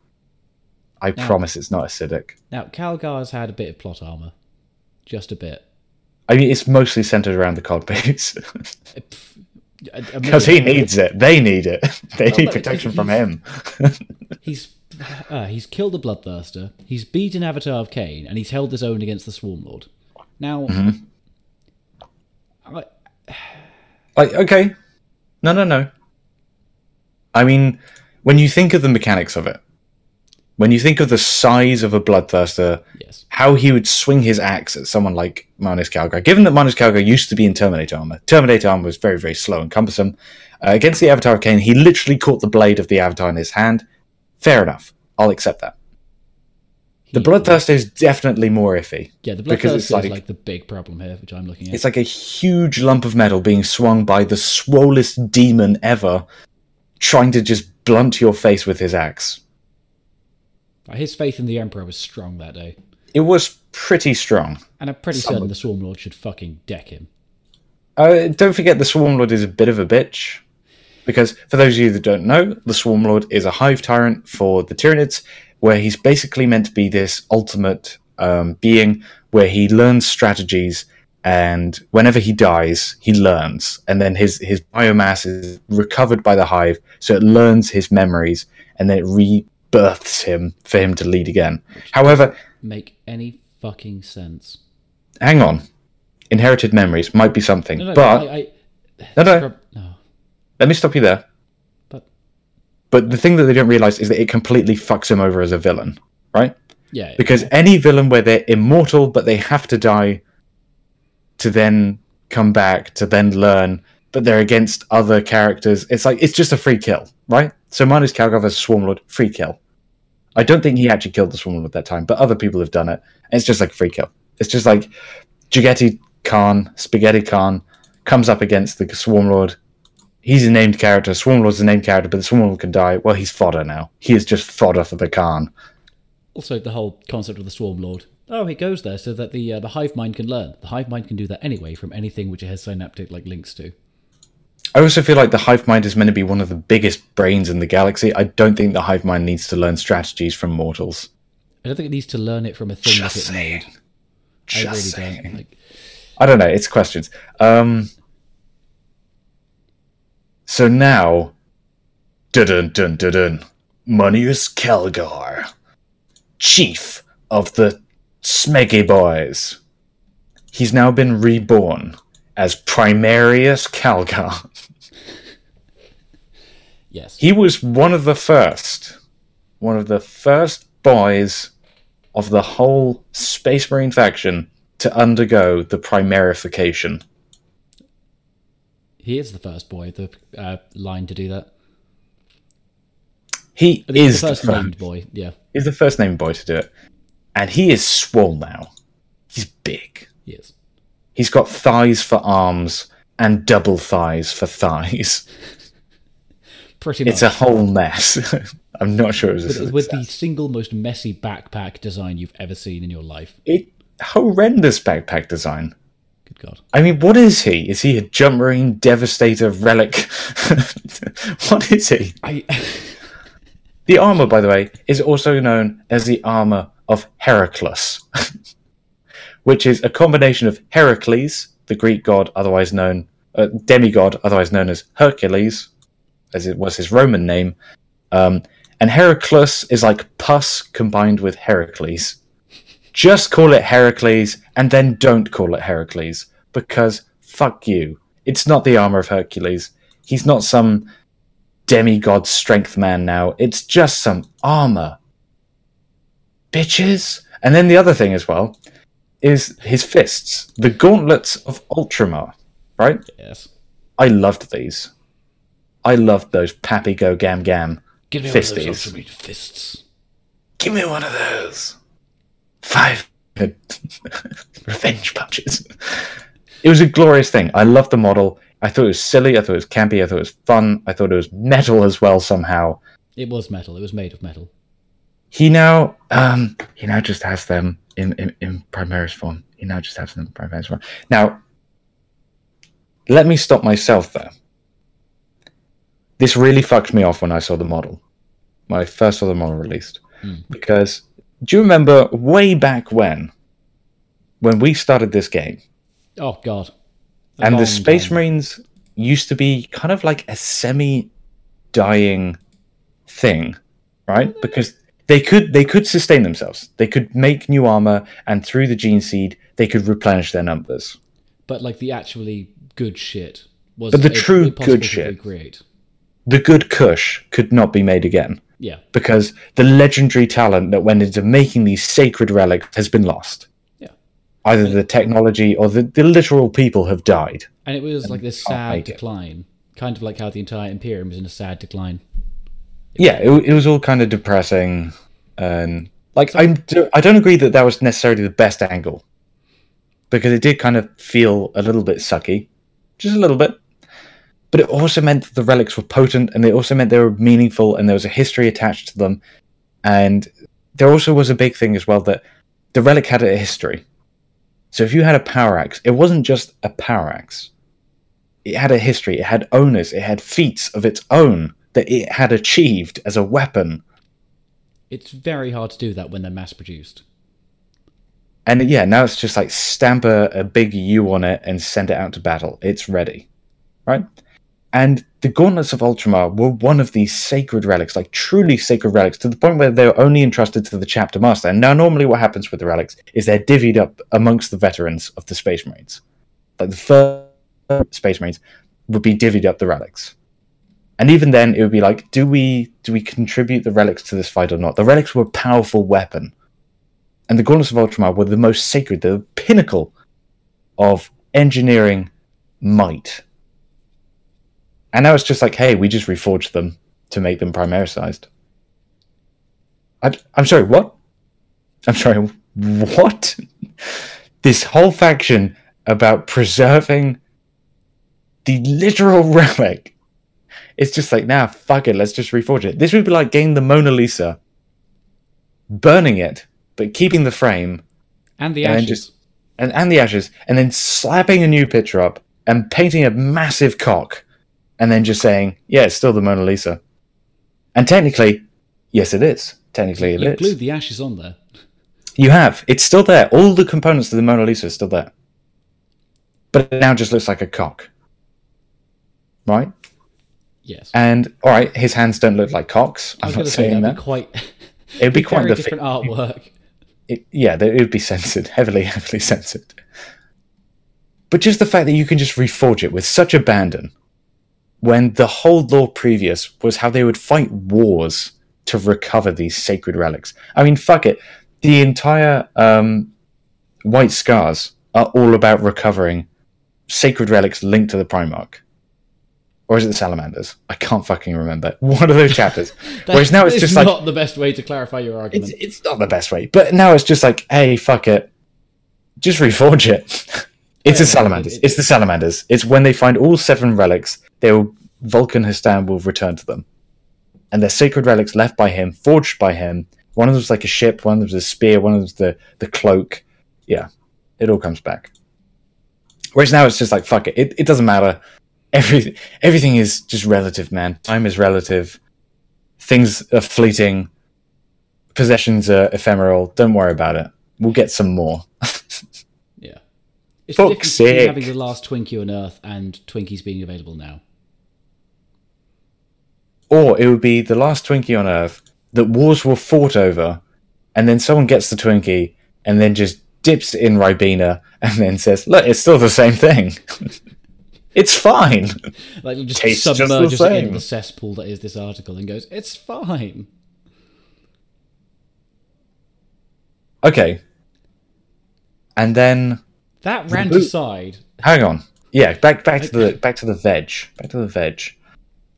I Now- promise it's not acidic. Now, Calgar's had a bit of plot armor, just a bit. I mean, it's mostly centered around the cod base because he needs it. They need it. They Well, need but protection from him. He's uh, he's killed a bloodthirster. He's beaten Avatar of Khaine, and he's held his own against the Swarmlord. Now, Mm-hmm. I, Like, okay, no, no, no. I mean, when you think of the mechanics of it, when you think of the size of a bloodthirster, yes, how he would swing his axe at someone like Marneus Calgar. Given that Marneus Calgar used to be in Terminator armor, Terminator armor was very, very slow and cumbersome. Uh, against the Avatar of Khaine, he literally caught the blade of the Avatar in his hand. Fair enough. I'll accept that. The he- Bloodthirster is definitely more iffy. Yeah, the bloodthirster is like- like the big problem here, which I'm looking at. It's like a huge lump of metal being swung by the swollest demon ever, trying to just blunt your face with his axe. His faith in the Emperor was strong that day, It was pretty strong. and I'm pretty Some certain the Swarmlord should fucking deck him. Uh, don't forget the Swarmlord is a bit of a bitch. Because for those of you that don't know, the Swarmlord is a hive tyrant for the Tyranids, where he's basically meant to be this ultimate um, being where he learns strategies and whenever he dies, he learns. And then his, his biomass is recovered by the hive, so it learns his memories and then it rebirths him for him to lead again. However, Make any fucking sense? hang on. Inherited memories might be something, No, no, but I, I, no, no. prob- no. let me stop you there. But But the thing that they don't realize is that it completely fucks him over as a villain, right? yeah, Because any villain where they're immortal but they have to die to then come back to then learn, but they're against other characters, it's like it's just a free kill, right? So mine is Calgar versus Swarmlord, free kill. I don't think he actually killed the Swarmlord at that time, but other people have done it. And it's just like free kill. It's just like Jaghatai Khan, Spaghetti Khan, comes up against the Swarmlord. He's a named character. Swarmlord's a named character, but the Swarmlord can die. Well, he's fodder now. He is just fodder for the Khan. Also, the whole concept of the Swarm Lord. Oh, he goes there so that the uh, the hive mind can learn. The hive mind can do that anyway from anything which it has synaptic like links to. I also feel like the hive mind is meant to be one of the biggest brains in the galaxy. I don't think the hive mind needs to learn strategies from mortals. I don't think it needs to learn it from a thing Just that it saying. made. Just I really saying. don't. Like, I don't know. It's questions. Um, so now, dun dun dun dun, Marneus Calgar, chief of the Smeggy Boys. He's now been reborn as Primaris Calgar. yes. He was one of the first, one of the first boys of the whole Space Marine faction to undergo the primarification. He is the first boy, the uh, line to do that. He The is the first first, named boy, yeah. he's the first named boy to do it, and he is swole now. He's big. He is. He's got thighs for arms and double thighs for thighs. Pretty much. It's a whole mess. I'm not sure it was a with, with the single most messy backpack design you've ever seen in your life. It horrendous backpack design. Good God. I mean, what is he? Is he a jump marine devastator relic? what is he? I. The armor, by the way, is also known as the armor of Heraclus, which is a combination of Heracles, the Greek god, otherwise known uh, demigod, otherwise known as Hercules, as it was his Roman name, um, and Heracles is like pus combined with Heracles. Just call it Heracles, and then don't call it Heracles because fuck you. It's not the armor of Hercules. He's not some demigod strength man now. It's just some armor. Bitches. And then the other thing as well is his fists, the gauntlets of Ultramar, right? Yes. I loved these. I loved those Pappy Go Gam Gam. Give me Fisties. one of those fists. Give me one of those. Five revenge punches. It was a glorious thing. I loved the model. I thought it was silly. I thought it was campy. I thought it was fun. I thought it was metal as well somehow. It was metal. It was made of metal. He now, um, he now just has them in, in, in Primaris form. He now just has them in Primaris form. Now, let me stop myself there. This really fucked me off when I saw the model. When I first saw the model released. Hmm. Because do you remember way back when, when we started this game, Oh God. A and the Space time. Marines used to be kind of like a semi-dying thing, right? Because they could they could sustain themselves. They could make new armor, and through the gene seed, they could replenish their numbers. But like the actually good shit was. But the true good shit. recreate. The good Kush could not be made again Yeah. because the legendary talent that went into making these sacred relics has been lost. Yeah. Either the technology or the, the literal people have died. And it was like this sad make it. decline, kind of like how the entire Imperium was in a sad decline. yeah, it, it was all kind of depressing, and like I do, I don't agree that that was necessarily the best angle because it did kind of feel a little bit sucky, just a little bit. But it also meant that the relics were potent, and it also meant they were meaningful, and there was a history attached to them. And there also was a big thing as well that the relic had a history. So if you had a power axe, it wasn't just a power axe. It had a history. It had owners. It had feats of its own that it had achieved as a weapon. It's very hard to do that when they're mass produced. And yeah, now it's just like stamp a, a big U on it and send it out to battle. It's ready. Right? And the Gauntlets of Ultramar were one of these sacred relics, like truly sacred relics, to the point where they were only entrusted to the chapter master. And now, normally, what happens with the relics is they're divvied up amongst the veterans of the Space Marines. Like the first Space Marines would be divvied up the relics. And even then, it would be like, do we do we contribute the relics to this fight or not? The relics were a powerful weapon, and the Gauntlets of Ultramar were the most sacred, the pinnacle of engineering might. And now it's just like, hey, we just reforged them to make them primarisized. I, I'm sorry, what? I'm sorry, what? this whole faction about preserving the literal relic. It's just like, nah, fuck it, let's just reforge it. This would be like getting the Mona Lisa, burning it, but keeping the frame And the And ashes. just- and, and the ashes, and then slapping a new picture up and painting a massive cock, and then just saying, yeah, it's still the Mona Lisa. And technically, yes, it is. Technically, it You've is. glued the ashes on there. You have. It's still there. All the components of the Mona Lisa are still there. But it now just looks like a cock. Right? Yes. And, alright, his hands don't look like cocks. I'm not say saying that'd that. quite. It'd be quite the different artwork. it, yeah, it would be censored, heavily, heavily censored. But just the fact that you can just reforge it with such abandon, when the whole lore previous was how they would fight wars to recover these sacred relics. I mean, fuck it, the entire um, White Scars are all about recovering sacred relics linked to the Primarch. Or is it the Salamanders? I can't fucking remember. One of those chapters. Whereas now it's just is like not the best way to clarify your argument. it's it's not the best way, but now it's just like, hey, fuck it, just reforge it. It's Yeah, the salamanders. it- it's the salamanders. It's when they find all seven relics, they will Vulkan He'stan will return to them, and they're sacred relics left by him, forged by him. One of them's like a ship, one of them's a spear, one of them's the the cloak. Yeah, it all comes back. Whereas now it's just like fuck it. It, it doesn't matter. Everything everything is just relative, man. Time is relative. Things are fleeting possessions are ephemeral. Don't worry about it. We'll get some more. yeah. It's the Fuck's difference between sake. having the last Twinkie on Earth and Twinkies being available now. or it would be the last Twinkie on Earth that wars were fought over, and then someone gets the Twinkie and then just dips it in Ribena and then says, "Look, it's still the same thing." It's fine. Like just Tastes just submerges it in the cesspool that is this article and goes, "It's fine." Okay. And then That rant aside, hang on. Yeah, back back to the back to the veg. Back to the veg.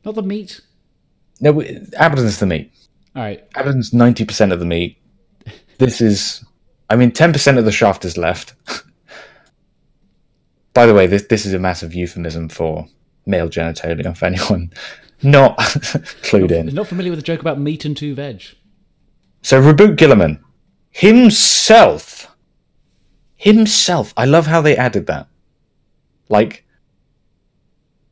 not the meat. No, Abaddon's the meat. All right, Abaddon's ninety percent of the meat. This is, I mean, ten percent of the shaft is left. By the way, this this is a massive euphemism for male genitalia. For anyone not clued in, not familiar with the joke about meat and two veg. So Roboute Guilliman himself, himself. I love how they added that. Like,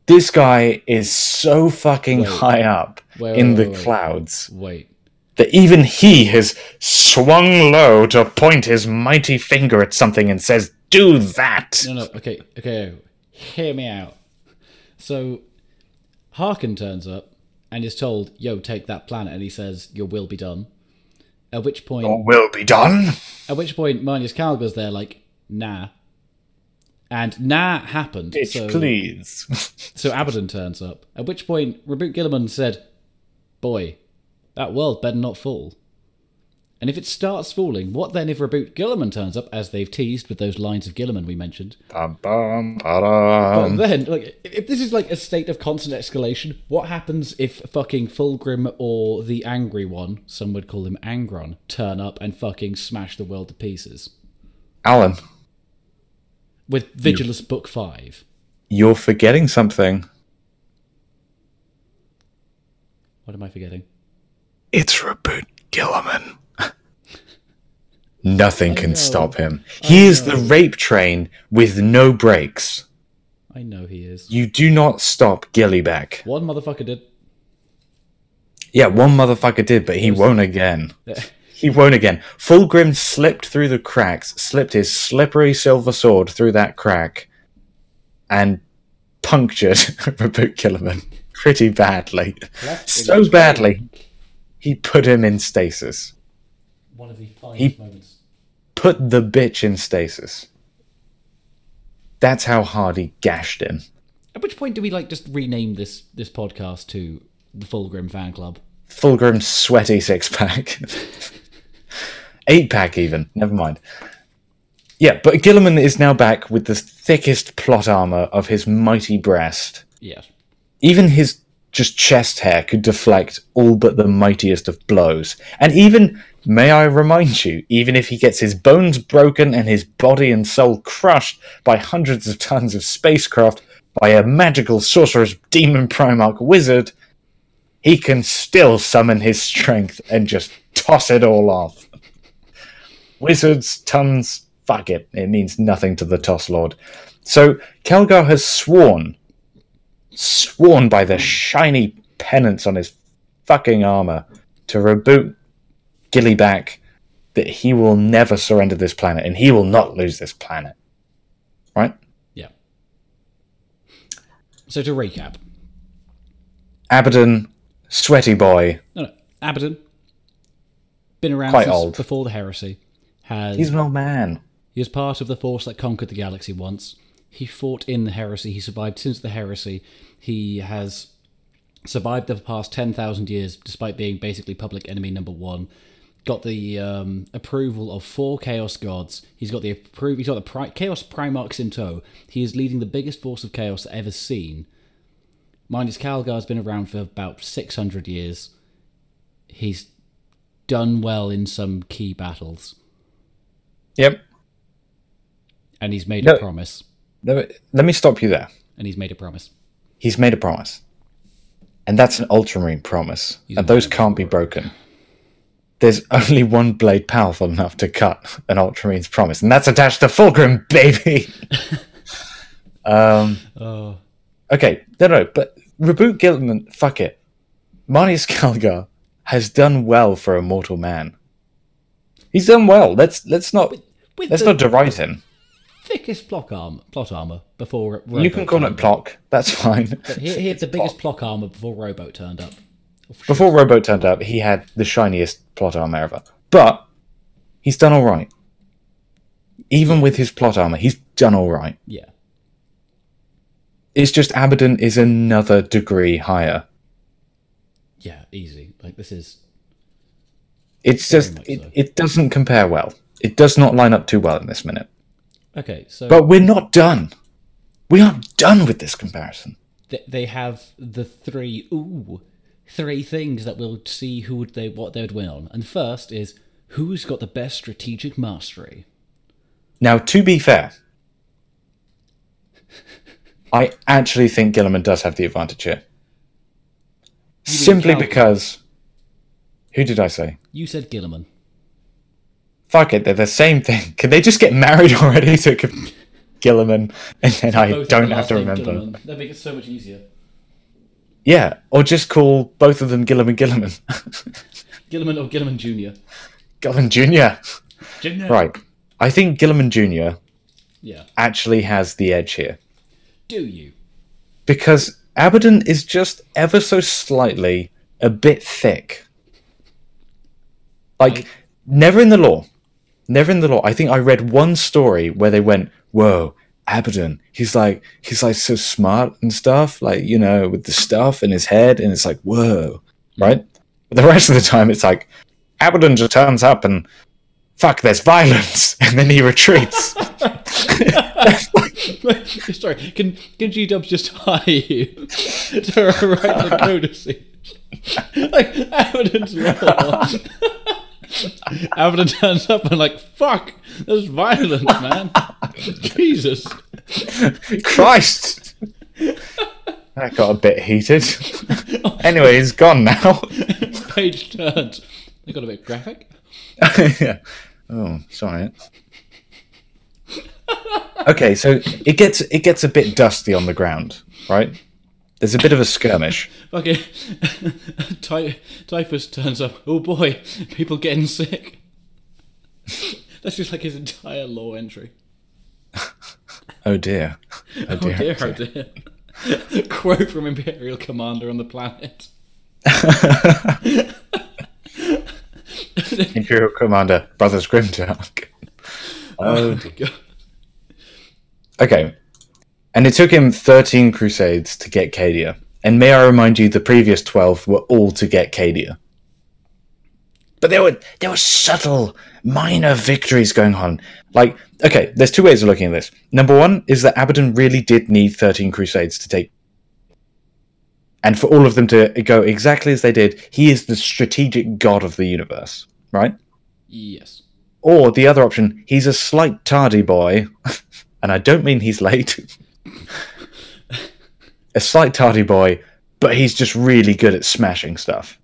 this guy is so fucking Wait. high up Wait, in wait, the clouds Wait, that even he has swung low to point his mighty finger at something and says, "Do that." no, no. Okay, okay. Hear me out. So, Haarken turns up and is told, "Yo, take that planet," and he says, "Your will be done." At which point, Your will be done. at which point, Marneus Calgar's there, like, "Nah." And nah happened. Bitch, so, please. So Abaddon turns up. At which point, Roboute Guilliman said, Boy, that world better not fall. And if it starts falling, what then if Roboute Guilliman turns up, as they've teased with those lines of Guilliman we mentioned? Bum, bum, But then, like, if this is like a state of constant escalation, what happens if fucking Fulgrim or the Angry One, some would call him Angron, turn up and fucking smash the world to pieces? Alan, With Vigilus Book 5. you're forgetting something. What am I forgetting? It's Roboute Guilliman. Nothing can know. stop him. He is the rape train with no brakes. I know he is. You do not stop Gillyback. One motherfucker did. Yeah, one motherfucker did, but he won't again. He won't again. Fulgrim slipped through the cracks, slipped his slippery silver sword through that crack, and punctured Roboute Guilliman pretty badly. So badly, he put him in stasis. One of the finest He- moments. Put the bitch in stasis. That's how hard he gashed him. At which point do we like just rename this this podcast to the Fulgrim Fan Club? Fulgrim's sweaty six pack. Eight pack, even. Never mind. Yeah, but Guilliman is now back with the thickest plot armor of his mighty breast. Yes. Even his just chest hair could deflect all but the mightiest of blows. And even, may I remind you, even if he gets his bones broken and his body and soul crushed by hundreds of tons of spacecraft by a magical sorcerer's demon Primarch wizard, he can still summon his strength and just toss it all off. Wizards, tons, fuck it. It means nothing to the Toss Lord. So Calgar has sworn, sworn by the shiny pennants on his fucking armor to reboot Gillyback that he will never surrender this planet and he will not lose this planet. Right? Yeah. So to recap, Abaddon, sweaty boy. no, no, Abaddon, been around Quite since old. before the heresy. Has He's an old man. he was part of the force that conquered the galaxy once. He fought in the heresy. He survived since the heresy. He has survived the past ten thousand years, despite being basically public enemy number one. Got the um, approval of four Chaos gods. He's got the approval. He's got the pri- Chaos Primarchs in tow. He is leading the biggest force of Chaos ever seen. Marneus Calgar's been around for about six hundred years. He's done well in some key battles, Yep. and he's made No. a promise. Me- let me stop you there. And he's made a promise. He's made a promise. And that's an ultramarine promise. and those can't be broken. There's only one blade powerful enough to cut an ultramarine's promise, and that's attached to Fulgrim, baby! um, Oh, okay, no, no, but Roboute Guilliman, fuck it. Marneus Calgar has done well for a mortal man. He's done well. Let's let's not with let's the not deride him. thickest plot armor, plot armor before You can call it Plock. That's fine. up. He, he had the biggest plot armor before Rowboat turned up. Before Rowboat turned up, he had the shiniest plot armor ever. But he's done all right. Even with his plot armor, he's done all right. Yeah, It's just Abaddon is another degree higher. Yeah, easy. Like this is It's just it, so. it doesn't compare well. It does not line up too well in this minute. okay. So But we're not done. We aren't done with this comparison. they have the three ooh three things that we'll see who would they what they would win on. And first is who's got the best strategic mastery. Now, to be fair, I actually think Gilliman does have the advantage here. Simply because. Who did I say? You said Gilliman. Fuck it, they're the same thing. Can they just get married already so it could Gilliman and then I don't have to remember? Gilliman. That'd make it so much easier. Yeah, or just call both of them Gilliman Gilliman. Gilliman or Gilliman Jr. Gilliman Jr. Jr. Right. I think Gilliman Jr. Yeah. actually has the edge here. Do you? because Abaddon is just ever so slightly a bit thick. Like, I- never in the lore. Never in the lore. I think I read one story where they went, Whoa, Abaddon, he's like he's like so smart and stuff, like, you know, with the stuff in his head, and it's like, whoa. Right? But the rest of the time it's like Abaddon just turns up and fuck, there's violence, and then he retreats. Sorry, can can G Dubs just hire you to write the codices? like evidence law. Abaddon turns up and like, fuck, there's violence, man. Jesus. Christ! That got a bit heated. anyway, he's gone now. Page turns. They got a bit graphic. yeah. Oh, sorry. okay, so it gets it gets a bit dusty on the ground, right? There's a bit of a skirmish. Okay. Ty- Typhus turns up. Oh boy, people getting sick. That's just like his entire lore entry. Oh, oh dear. Oh Oh dear. dear, oh dear. Quote from Imperial Commander on the planet. Imperial Commander, Brothers Grimdark. Oh um, my god. Okay. And it took him 13 crusades to get Cadia. And may I remind you, the previous 12 were all to get Cadia. But there were there were subtle, minor victories going on. Like, okay, there's two ways of looking at this. Number one is that Abaddon really did need 13 crusades to take. And for all of them to go exactly as they did, he is the strategic god of the universe, right? Yes. Or the other option, he's a slight tardy boy, and I don't mean he's late. a slight tardy boy, but he's just really good at smashing stuff.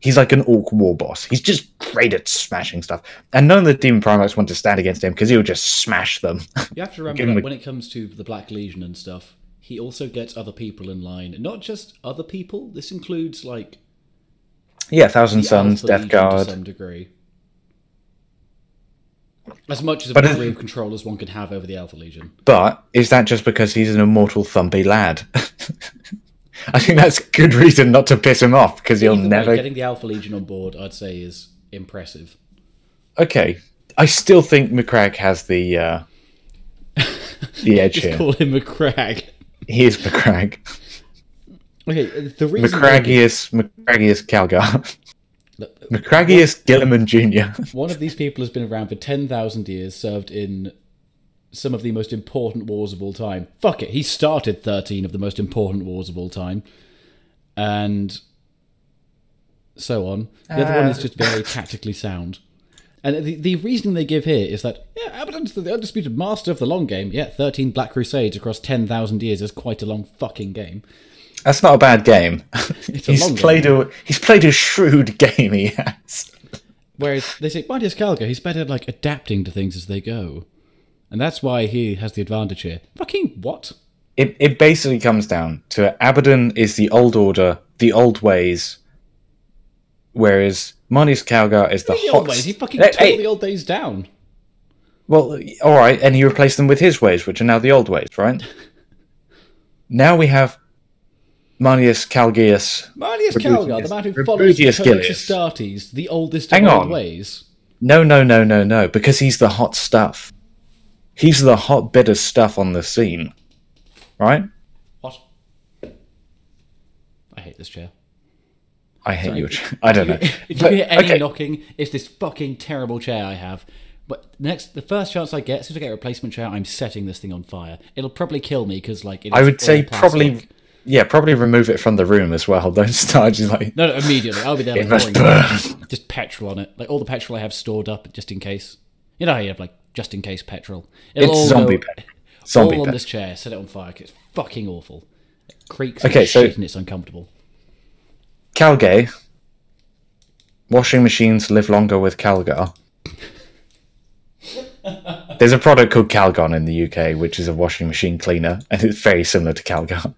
He's like an orc war boss. He's just great at smashing stuff. And none of the demon primates want to stand against him because he'll just smash them. You have to remember that a- when it comes to the Black Legion and stuff, he also gets other people in line. Not just other people. This includes like yeah, Thousand Sons, Death Legion to Guard. some degree. As much as a But degree of control as one can have over the Alpha Legion. But is that just because he's an immortal thumpy lad? I think that's good reason not to piss him off because he'll Either way, never getting the Alpha Legion on board, I'd say, is impressive. Okay, I still think McCrag has the uh, the edge Just here. call him McCrag. He is McCrag, Okay, the reason McCraggiest, McCragius Calgar, McCragius Gilliman Jr. One of these people has been around for 10,000 years, served in some of the most important wars of all time. Fuck it, he started 13 of the most important wars of all time. And so on. The other one is uh. just very tactically sound. And the, the reasoning they give here is that, yeah, Abaddon's the undisputed master of the long game. Yeah, 13 Black Crusades across 10,000 years is quite a long fucking game. That's not a bad game. He's played a he's played a shrewd game. He has. Whereas they say, Mightius Calgar, he's better at like adapting to things as they go. And that's why he has the advantage here. Fucking what? It it basically comes down to Abaddon is the old order, the old ways, whereas Marneus Calgar is the The hot. old ways. He fucking Hey, tore hey, the old days down. Well, all right, and he replaced them with his ways, which are now the old ways, right? now we have Manius Calgius. Marneus Calgar, the man who follows the Rebugius Codex Gilius. Astartes, the oldest Hang of old on. ways. No, no, no, no, no, because he's the hot stuff. He's the hot bit of stuff on the scene, right? What? I hate this chair. I hate Sorry. your. Chair. I don't know. if you But- hear any okay. knocking, it's this fucking terrible chair I have. But next, the first chance I get, as soon as I get a replacement chair, I'm setting this thing on fire. It'll probably kill me because, like, it I would say plastic. probably, yeah, probably remove it from the room as well. Don't start just like No, no, immediately. I'll be there like, must just petrol on it, like all the petrol I have stored up just in case. You know how you have like just in case petrol. It'll it's all zombie go, pet. Zombie all on pet. this chair. Set it on fire. It's fucking awful. It creaks. Okay, so- shit and it's uncomfortable. Calgay. Washing machines live longer with Calgar. There's a product called Calgon in the UK, which is a washing machine cleaner, and it's very similar to Calgar.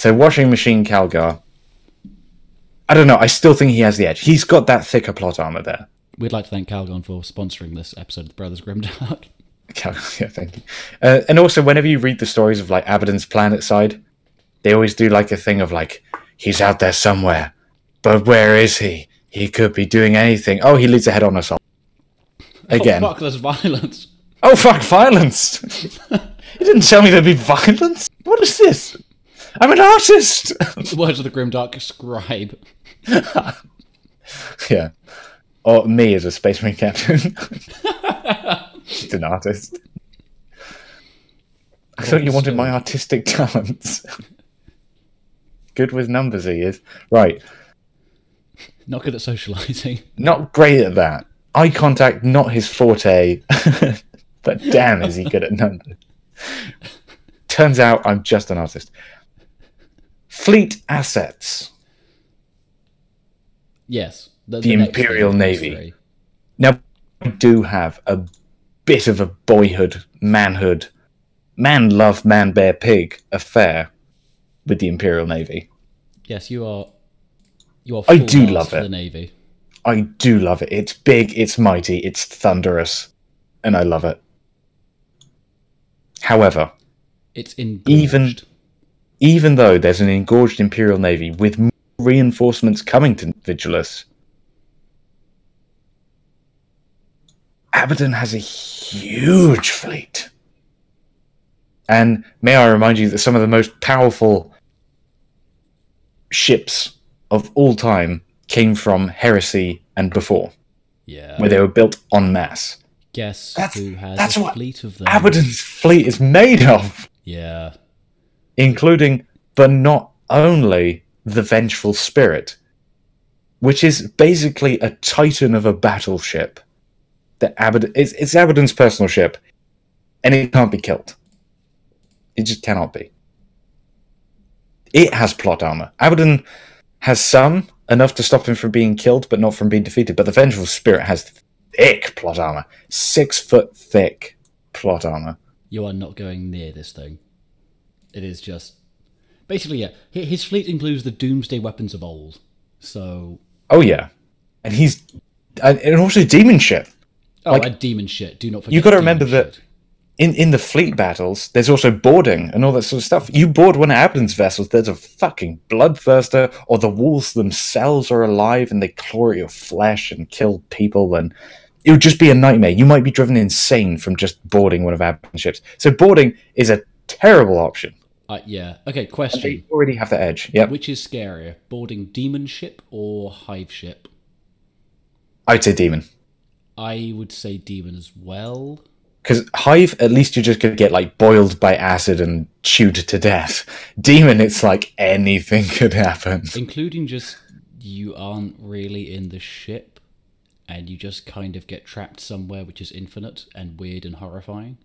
So, washing machine Calgar. I don't know. I still think he has the edge. He's got that thicker plot armor there. We'd like to thank Calgon for sponsoring this episode of the Brothers Grimdark. Yeah, thank you. Uh, and also, whenever you read the stories of like Abaddon's planet side, they always do like a thing of like, he's out there somewhere, but where is he? He could be doing anything. Oh, he leads a head-on assault again. Oh, fuck, there's violence. Oh fuck, violence! you didn't tell me there'd be violence. What is this? I'm an artist. The words of the Grimdark scribe. yeah, or me as a space marine captain. Just an artist. I thought you wanted my artistic talents. Good with numbers, he is. Right, Not good at socializing. not great at that. Eye contact, not his forte. but damn, is he good at numbers. Turns out I'm just an artist. Fleet assets. Yes. The, The next Imperial Navy. Now, I do have a bit of a boyhood, manhood, man love, man bear pig affair with the Imperial Navy. Yes, you are. You are. I do love it. The Navy. I do love it. It's big, it's mighty, it's thunderous, and I love it. However, It's in. Even- even though there's an engorged Imperial Navy with more reinforcements coming to Vigilus, Abaddon has a huge fleet. And may I remind you that some of the most powerful ships of all time came from Heresy and before, Yeah. where they were built en masse. Guess That's- who has that's a what fleet of them? Abaddon's fleet is made of. Yeah. Including but not only the Vengeful Spirit, which is basically a titan of a battleship. That Abaddon, it's, it's Abaddon's personal ship, and it can't be killed. It just cannot be. It has plot armor. Abaddon has some enough to stop him from being killed, but not from being defeated. But the Vengeful Spirit has thick plot armor, six foot thick plot armor. You are not going near this thing. It is just. Basically, yeah. His fleet includes the doomsday weapons of old. So. Oh yeah, and he's and and also demon ship. Oh, Like- and demon shit. Do not forget. You got to remember that in in the fleet battles, there's also boarding and all that sort of stuff. You board one of Abaddon's vessels, there's a fucking bloodthirster, or the wolves themselves are alive and they claw at your flesh and kill people, and it would just be a nightmare. You might be driven insane from just boarding one of Abaddon's ships. So boarding is a terrible option. Uh, yeah. Okay, They question. already have the edge. Yep, Which is scarier, boarding demon ship or hive ship? I'd say demon. I would say demon as well. Because Hive, at least you're just going to get like boiled by acid and chewed to death. Demon, it's like anything could happen. Including just you aren't really in the ship and you just kind of get trapped somewhere which is infinite and weird and horrifying.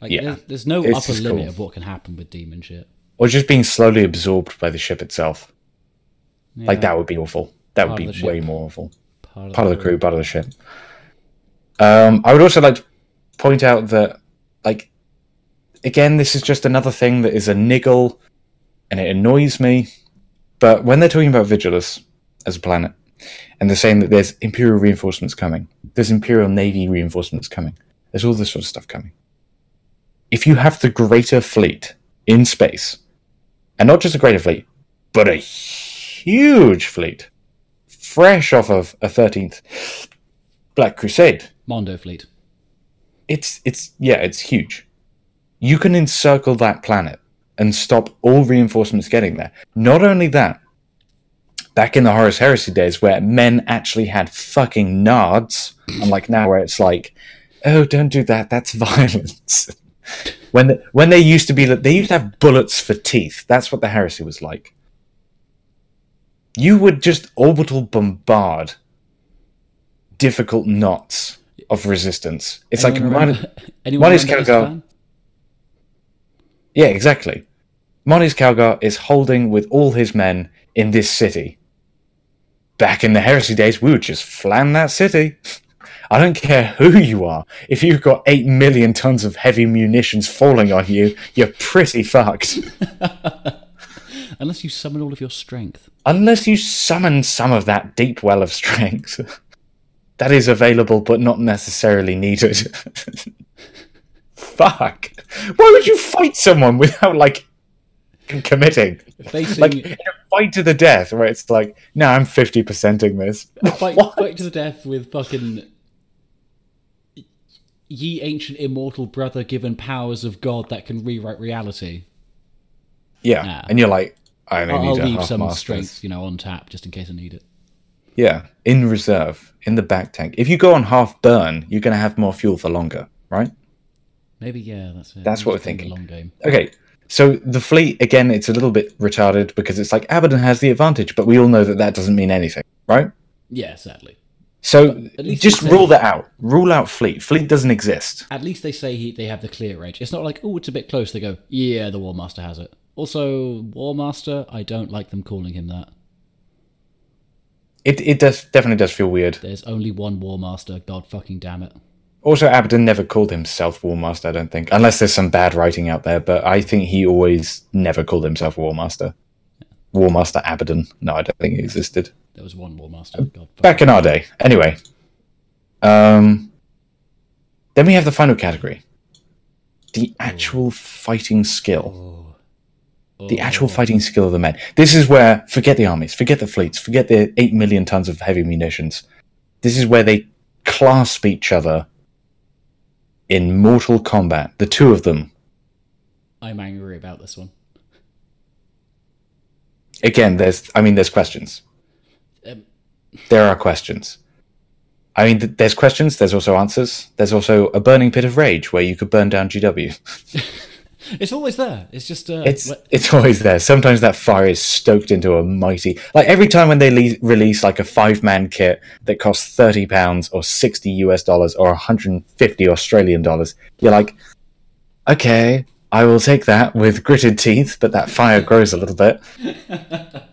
Like Yeah. there's, there's no It's upper limit cool. of what can happen with demon shit. Or just being slowly absorbed by the ship itself. Like that would be awful. That would be way more awful. part of, Part of the crew, part of the ship. Um, I would also like to point out that, like, again, this is just another thing that is a niggle, and it annoys me. But when they're talking about Vigilus as a planet, and they're saying that there's Imperial reinforcements coming, there's Imperial Navy reinforcements coming, there's all this sort of stuff coming. If you have the greater fleet in space, and not just a greater fleet, but a huge fleet, fresh off of a 13th Black Crusade, Mondo fleet. it's it's yeah, it's huge. You can encircle that planet and stop all reinforcements getting there. Not only that, back in the Horus Heresy days where men actually had fucking nards, unlike now where it's like, oh, don't do that, that's violence. When the, when they used to be, they used to have bullets for teeth. That's what the heresy was like. You would just orbital bombard difficult knots of resistance. It's like Anyone reminded- remember- remember Calgar- Yeah, exactly. Marneus Calgar is holding with all his men in this city. Back in the heresy days, we would just flan that city. I don't care who you are. If you've got 8 million tons of heavy munitions falling on you, you're pretty fucked. Unless you summon all of your strength. Unless you summon some of that deep well of strength. that is available but not necessarily needed. Fuck. Why would you fight someone without, like, committing? Facing like fight to the death where it's like no i'm 50%ing this fight, fight to the death with fucking ye ancient immortal brother given powers of God that can rewrite reality. yeah Nah. and you're like i only I'll, need I'll leave some master. strength, you know, on tap just in case I need it. yeah in reserve in the back tank if you go on half burn you're going to have more fuel for longer right Maybe yeah, that's it. That's I'm what we're thinking. Long game. okay so the fleet again it's a little bit retarded because it's like abaddon has the advantage but we all know that that doesn't mean anything right Yeah, sadly. So at least just rule that out rule out fleet fleet doesn't exist At least they say he, they have the clear edge. It's not like, oh, it's a bit close. They go, yeah, the War Master has it. Also, War Master, I don't like them calling him that. it, it does definitely does feel weird There's only one War Master. God fucking damn it. Also, Abaddon never called himself Warmaster, I don't think. Unless there's some bad writing out there, but I think he always never called himself Warmaster. Warmaster Abaddon. No, I don't think he existed. There was one War Master. God Back in our day. Anyway. Um, then we have the final category the actual fighting skill. The actual fighting skill of the men. This is where, forget the armies, forget the fleets, forget the 8 million tons of heavy munitions. This is where they clasp each other in mortal combat. The two of them. I'm angry about this one. Again, there's, I mean, there's questions. There are questions. I mean, th- there's questions, there's also answers. There's also a burning pit of rage where you could burn down GW. It's always there. It's just uh, It's it's always there. Sometimes that fire is stoked into a mighty like every time when they le- release like a five man kit that costs thirty pounds or sixty US dollars or hundred and fifty Australian dollars, you're like, okay, I will take that with gritted teeth, but that fire grows a little bit.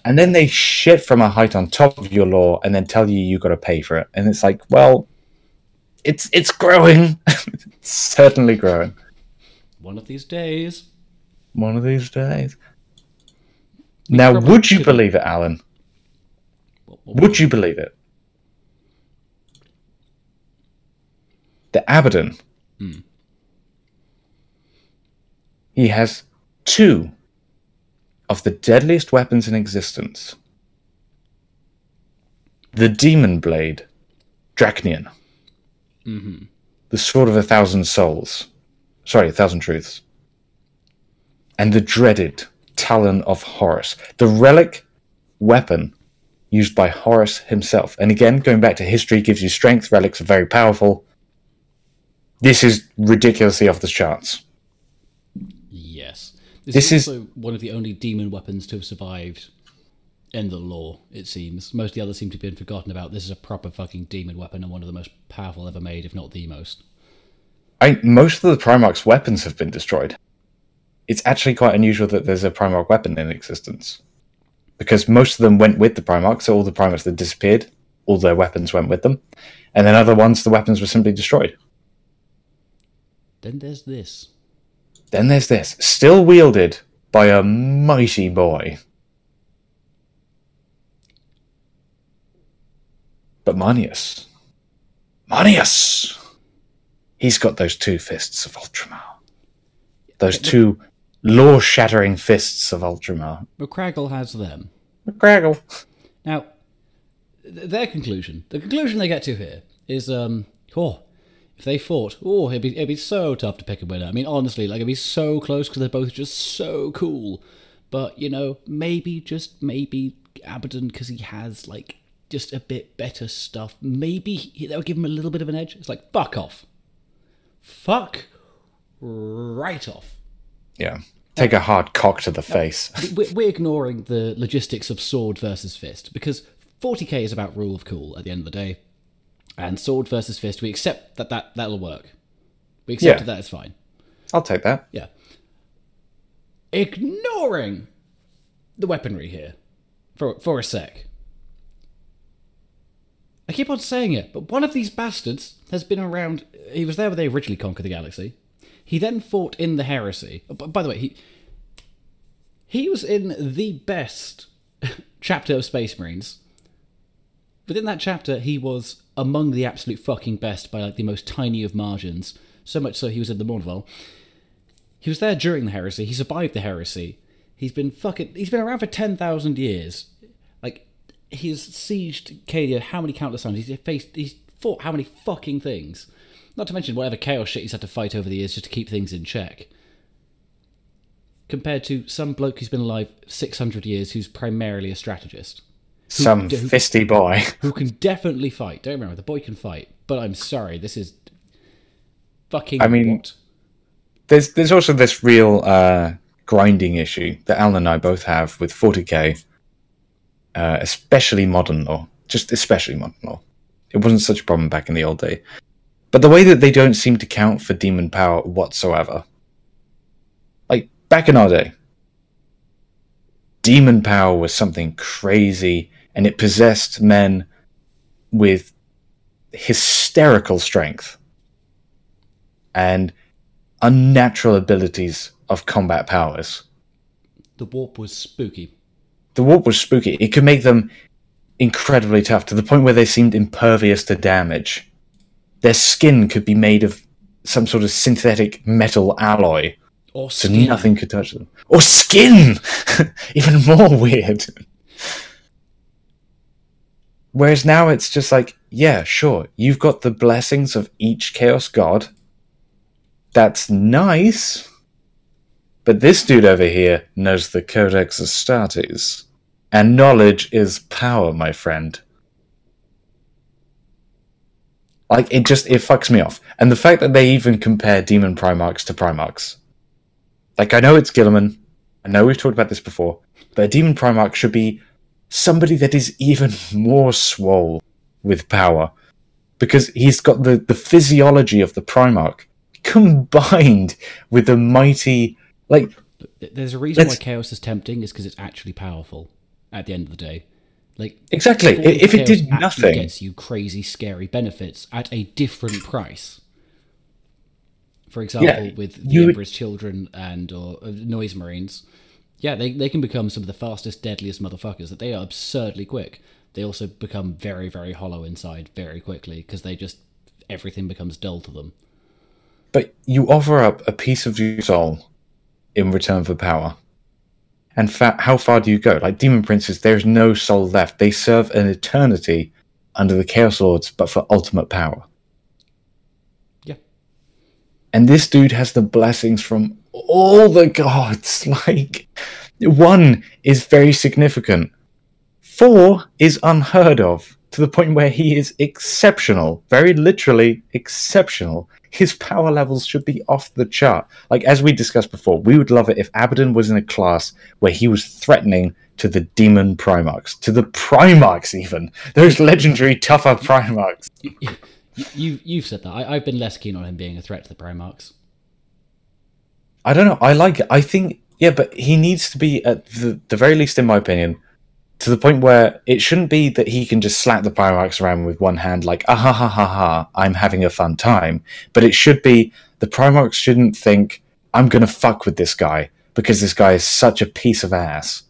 and then they shit from a height on top of your lore and then tell you you got to pay for it, and it's like, well, it's it's growing, it's certainly growing. one of these days. One of these days. Now, would you believe it, Alan? What- what- Would you believe it? The Abaddon. Hmm. He has two of the deadliest weapons in existence the Demon Blade, Drach'nyen. Mm-hmm. The Sword of a Thousand Souls. Sorry, a Thousand Truths. And the dreaded Talon of Horus. The relic weapon used by Horus himself. And again, going back to history gives you strength. Relics are very powerful. This is ridiculously off the charts. This, This is is- one of the only demon weapons to have survived in the lore, it seems. Most of the others seem to have been forgotten about. This is a proper fucking demon weapon and one of the most powerful ever made, if not the most. I most of the Primarch's weapons have been destroyed. It's actually quite unusual that there's a Primarch weapon in existence. Because most of them went with the Primarch, so all the Primarchs that disappeared, all their weapons went with them. And then other ones, the weapons were simply destroyed. Then there's this. Then there's this, still wielded by a mighty boy. But Marneus. Marneus! He's got those two fists of Ultramar. Those two lore shattering fists of Ultramar. McCraggle has them. McGraggle. Now, th- their conclusion, the conclusion they get to here is, um, oh, if they fought, oh, it'd be it'd be so tough to pick a winner. I mean, honestly, like it'd be so close because they're both just so cool. But you know, maybe just maybe Abaddon because he has like just a bit better stuff. Maybe he, that would give him a little bit of an edge. It's like fuck off, fuck right off. Yeah. Take a hard cock to the uh, face. We're ignoring the logistics of sword versus fist because 40k is about rule of cool at the end of the day, and sword versus fist. We accept that that that'll work. We accept Yeah. that it's fine. I'll take that. Yeah. Ignoring the weaponry here for for a sec. I keep on saying it, but one of these bastards has been around. He was there when they originally conquered the galaxy. He then fought in the heresy. Oh, By the way, he he was in the best chapter of Space Marines. Within that chapter, he was among the absolute fucking best by like the most tiny of margins. So much so he was in the Mournival. He was there during the heresy. He survived the heresy. He's been fucking. He's been around for ten thousand years. Like he's sieged Cadia how many countless times? He's faced. He's fought how many fucking things? Not to mention whatever chaos shit he's had to fight over the years just to keep things in check. Compared to some bloke who's been alive six hundred years, who's primarily a strategist, Some who- fisty boy. who can definitely fight. Don't remember the boy can fight, but I'm sorry, this is fucking. I mean- what? There's there's also this real uh, grinding issue that Alan and I both have with 40k, uh, especially modern lore. Just especially modern lore. It wasn't such a problem back in the old day. But the way that they don't seem to count for demon power whatsoever. Like back in our day, demon power was something crazy and it possessed men with hysterical strength and unnatural abilities of combat powers. The warp was spooky. The warp was spooky. It could make them incredibly tough to the point where they seemed impervious to damage. Their skin could be made of some sort of synthetic metal alloy, Or so nothing could touch them. Or skin! Even more weird. Whereas now it's just like, yeah, sure, you've got the blessings of each Chaos God. That's nice. But this dude over here knows the Codex Astartes. And knowledge is power, my friend. Like, it just, it fucks me off. And the fact that they even compare Demon Primarchs to Primarchs. Like, I know it's Guilliman. I know we've talked about this before. But a Demon Primarch should be somebody that is even more swole with power. Because he's got the, the physiology of the Primarch combined with the mighty. Like, There's a reason why chaos is tempting, is because it's actually powerful. At the end of the day, like exactly. If it did nothing. gets you crazy, scary benefits at a different price. For example, with the you would- Children and or uh, Noise Marines, yeah, they they can become some of the fastest, deadliest motherfuckers. That they are absurdly quick. They also become very, very hollow inside very quickly because they just everything becomes dull to them. But you offer up a piece of your soul in return for power. And fa- how far do you go? Like demon princes, there's no soul left. They serve an eternity under the Chaos Lords, but for ultimate power. Yeah, And this dude has the blessings from all the gods. Like, one is very significant. Four is unheard of to the point where he is exceptional, very literally exceptional. His power levels should be off the chart. Like, as we discussed before, we would love it if Abaddon was in a class where he was threatening to the demon Primarchs, to the Primarchs, even. Those legendary tougher Primarchs. you, you you've said that. I, I've been less keen on him being a threat to the Primarchs. I don't know. I like it. I think yeah, but he needs to be at the, the very least, in my opinion, to the point where it shouldn't be that he can just slap the Pyrax around with one hand, like ah ha ha ha ha, I'm having a fun time. But it should be the Primarchs shouldn't think I'm gonna fuck with this guy because this guy is such a piece of ass.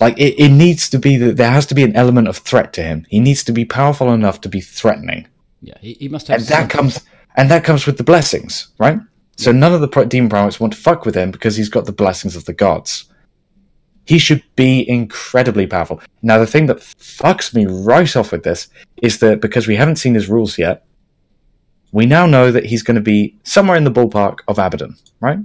Like it, it needs to be that there has to be an element of threat to him. He needs to be powerful enough to be threatening Yeah, he, he must have. and that comes and that comes with the blessings, right? So none of the demon Primarchs want to fuck with him because he's got the blessings of the gods. He should be incredibly powerful. Now, the thing that fucks me right off with this is that because we haven't seen his rules yet, we now know that he's going to be somewhere in the ballpark of Abaddon, right?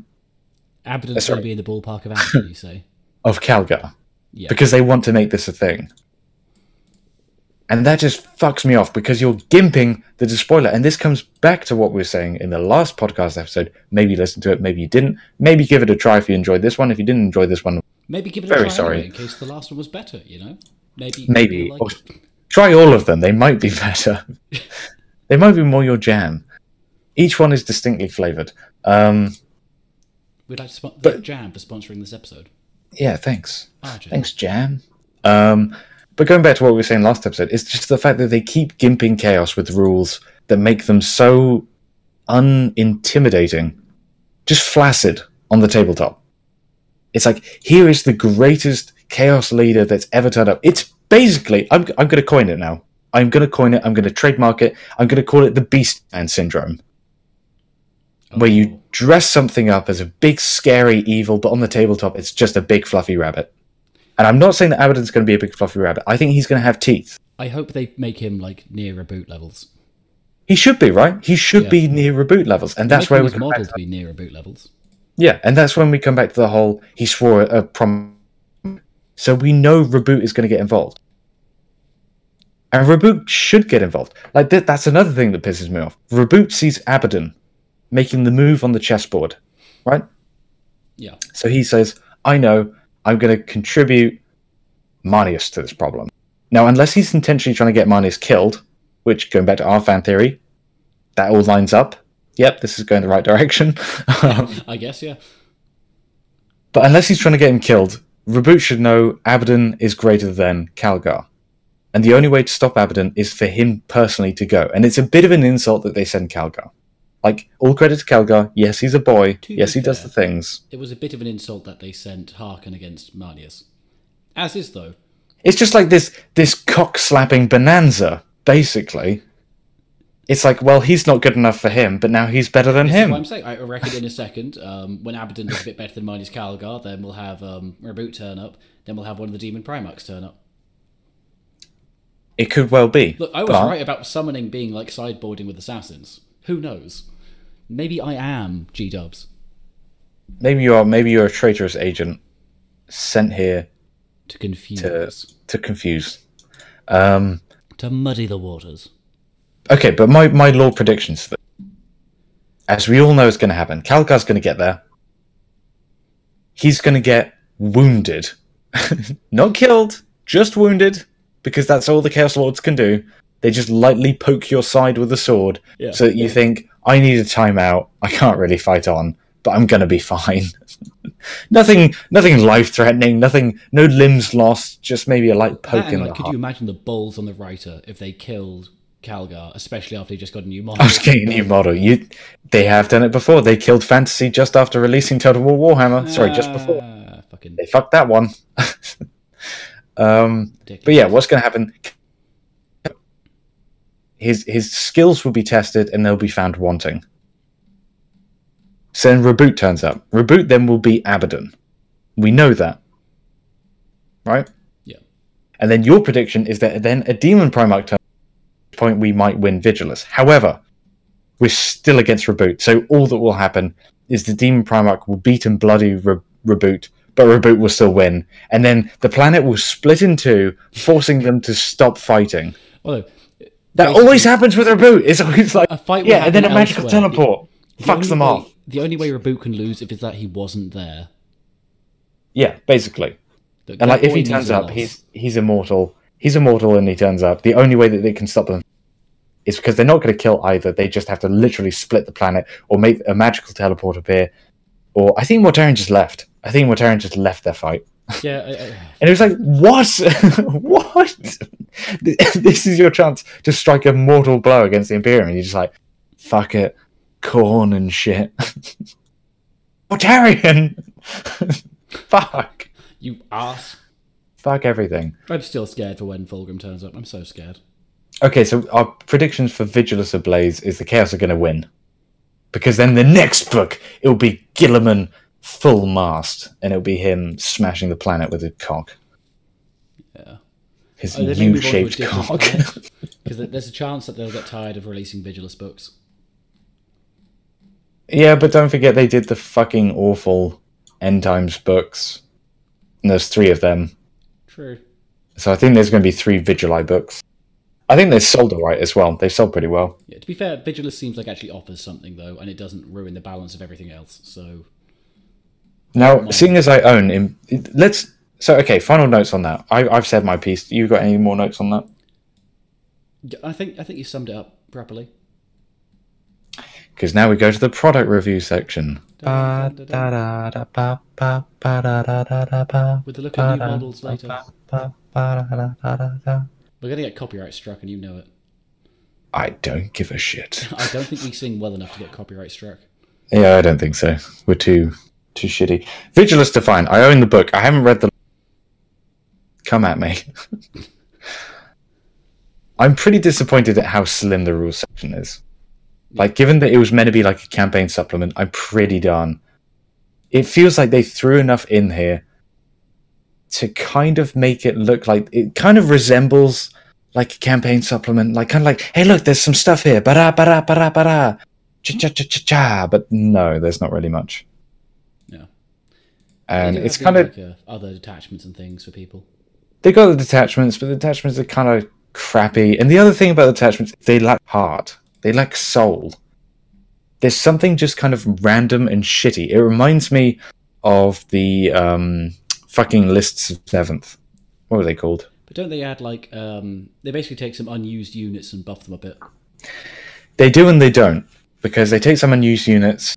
Abaddon's uh, sorry. going to be in the ballpark of Abaddon, you say? Of Calgar. Yeah. because they want to make this a thing. And that just fucks me off because you're gimping the despoiler. And this comes back to what we were saying in the last podcast episode. Maybe listen to it, maybe you didn't. Maybe give it a try if you enjoyed this one. If you didn't enjoy this one, Maybe give it a Very try sorry. anyway, in case the last one was better, you know? Maybe. maybe. like Or try all of them. They might be better. they might be more your jam. Each one is distinctly flavored. Um, We'd like to spot But- Jam for sponsoring this episode. yeah, thanks. RJ. Thanks, Jam. Um, but going back to what we were saying last episode, it's just the fact that they keep gimping chaos with rules that make them so unintimidating, just flaccid on the tabletop. It's like here is the greatest chaos leader that's ever turned up. It's basically I'm I'm going to coin it now. I'm going to coin it. I'm going to trademark it. I'm going to call it the Beast Man syndrome where Oh. you dress something up as a big, scary evil, but on the tabletop it's just a big, fluffy rabbit. And I'm not saying that Abaddon's going to be a big, fluffy rabbit. I think he's going to have teeth. I hope they make him like near Roboute levels. He should be right. He should Yeah. be near Roboute levels, and that's where we come back model to be near Roboute levels. yeah, and that's when we come back to the whole he swore a prom. So we know Roboute is going to get involved, and Roboute should get involved. Like th- that's another thing that pisses me off. Roboute sees Abaddon making the move on the chessboard, right? Yeah. So he says, I know I'm going to contribute Marneus to this problem. Now, unless he's intentionally trying to get Marneus killed, which, going back to our fan theory, that all lines up. Yep, this is going the right direction. Um, I guess, yeah. but unless he's trying to get him killed, Roboute should know Abaddon is greater than Calgar. And the only way to stop Abaddon is for him personally to go. And it's a bit of an insult that they send Calgar. Like, all credit to Calgar. Yes, he's a boy. To yes, he does the things. It was a bit of an insult that they sent Haarken against Marneus. As is, though. It's just like this this cock slapping bonanza, basically. It's like, well, he's not good enough for him, but now he's better than This him. I'm saying. I reckon in a second, um, when Abaddon is a bit better than Marneus Calgar, then we'll have um, Roboute turn up, then we'll have one of the Demon Primarchs turn up. It could well be. Look, I was but right about summoning being like sideboarding with assassins. Who knows? Maybe I am G Dubs Maybe you are. Maybe you're a traitorous agent sent here to confuse, to to confuse. Um, to muddy the waters. okay, but my my lore predictions, as we all know, is going to happen. Calgar's going to get there. He's going to get wounded, not killed, just wounded, because that's all the Chaos Lords can do. They just lightly poke your side with a sword, Yeah. so that you think, "I need a timeout. I can't really fight on, but I'm going to be fine." nothing, nothing life threatening. Nothing, no limbs lost. Just maybe a light poke And, in like, the could heart. you imagine the balls on the writer if they killed Calgar, especially after he just got a new model? I was getting a new model. You, they have done it before. They killed Fantasy just after releasing Total War Warhammer. Sorry, just before. Ah, fucking They fucked that one. um, ridiculous. but yeah, what's going to happen? His his skills will be tested and they'll be found wanting. So then Roboute turns up. Roboute then will be Abaddon. We know that, right? Yeah. And then your prediction is that then a Demon Primarch turns. At which point we might win Vigilus. However, we're still against Roboute, so all that will happen is the Demon Primarch will beat and bloody Re- Roboute, but Roboute will still win, and then the planet will split in two, forcing them to stop fighting. Although, That always happens with Roboute. It's always like a fight yeah, and then a magical teleport the fucks them way- off. The only way Roboute can lose if it's that he wasn't there. Yeah, basically. And like if he turns up, he's he's immortal. He's immortal and he turns up. The only way that they can stop them is because they're not going to kill either. They just have to literally split the planet or make a magical teleport appear. Or I think Mortarion just left. I think Mortarion just left their fight. Yeah, I, I, And it was like, what? what? this is your chance to strike a mortal blow against the Imperium. And you're just like, fuck it. Corn and shit. Mortarion! fuck. you ass. Fuck everything. I'm still scared for when Fulgrim turns up. I'm so scared. Okay, so our predictions for Vigilus Ablaze is the Chaos are going to win. Because then the next book, it'll be Guilliman full mast, and it'll be him smashing the planet with a cock. Yeah. His Oh, they may move on to a U-shaped cock. Because there's a chance that they'll get tired of releasing Vigilus books. Yeah, but don't forget they did the fucking awful End Times books. And there's three of them. True. So I think there's going to be three Vigili books. I think they sold alright as well. They sold pretty well. Yeah, to be fair, Vigilus seems like actually offers something though, and it doesn't ruin the balance of everything else. So Now, seeing as I own, in, let's. So okay, final notes on that. I, I've said my piece. You got any more notes on that? I think I think you summed it up properly. Because now we go to the product review section. With the look at new models later. We're gonna get copyright struck, and you know it. I don't give a shit. I don't think we sing well enough to get copyright struck. Yeah, I don't think so. We're too too shitty. Vigilus Defiant. I own the book. I haven't read the. Come at me. I'm pretty disappointed at how slim the rules section is. Like, given that it was meant to be like a campaign supplement, I'm pretty done. It feels like they threw enough in here to kind of make it look like it kind of resembles like a campaign supplement, like kind of like, hey, look, there's some stuff here, bara bara bara bara, cha cha cha cha cha. But no, there's not really much. And it's kind of like, uh, other detachments and things for people. they got the detachments, but the detachments are kind of crappy. And the other thing about the detachments, they lack heart. They lack soul. There's something just kind of random and shitty. It reminds me of the um, fucking lists of seventh. What were they called? But don't they add like um, they basically take some unused units and buff them a bit? They do and they don't because they take some unused units,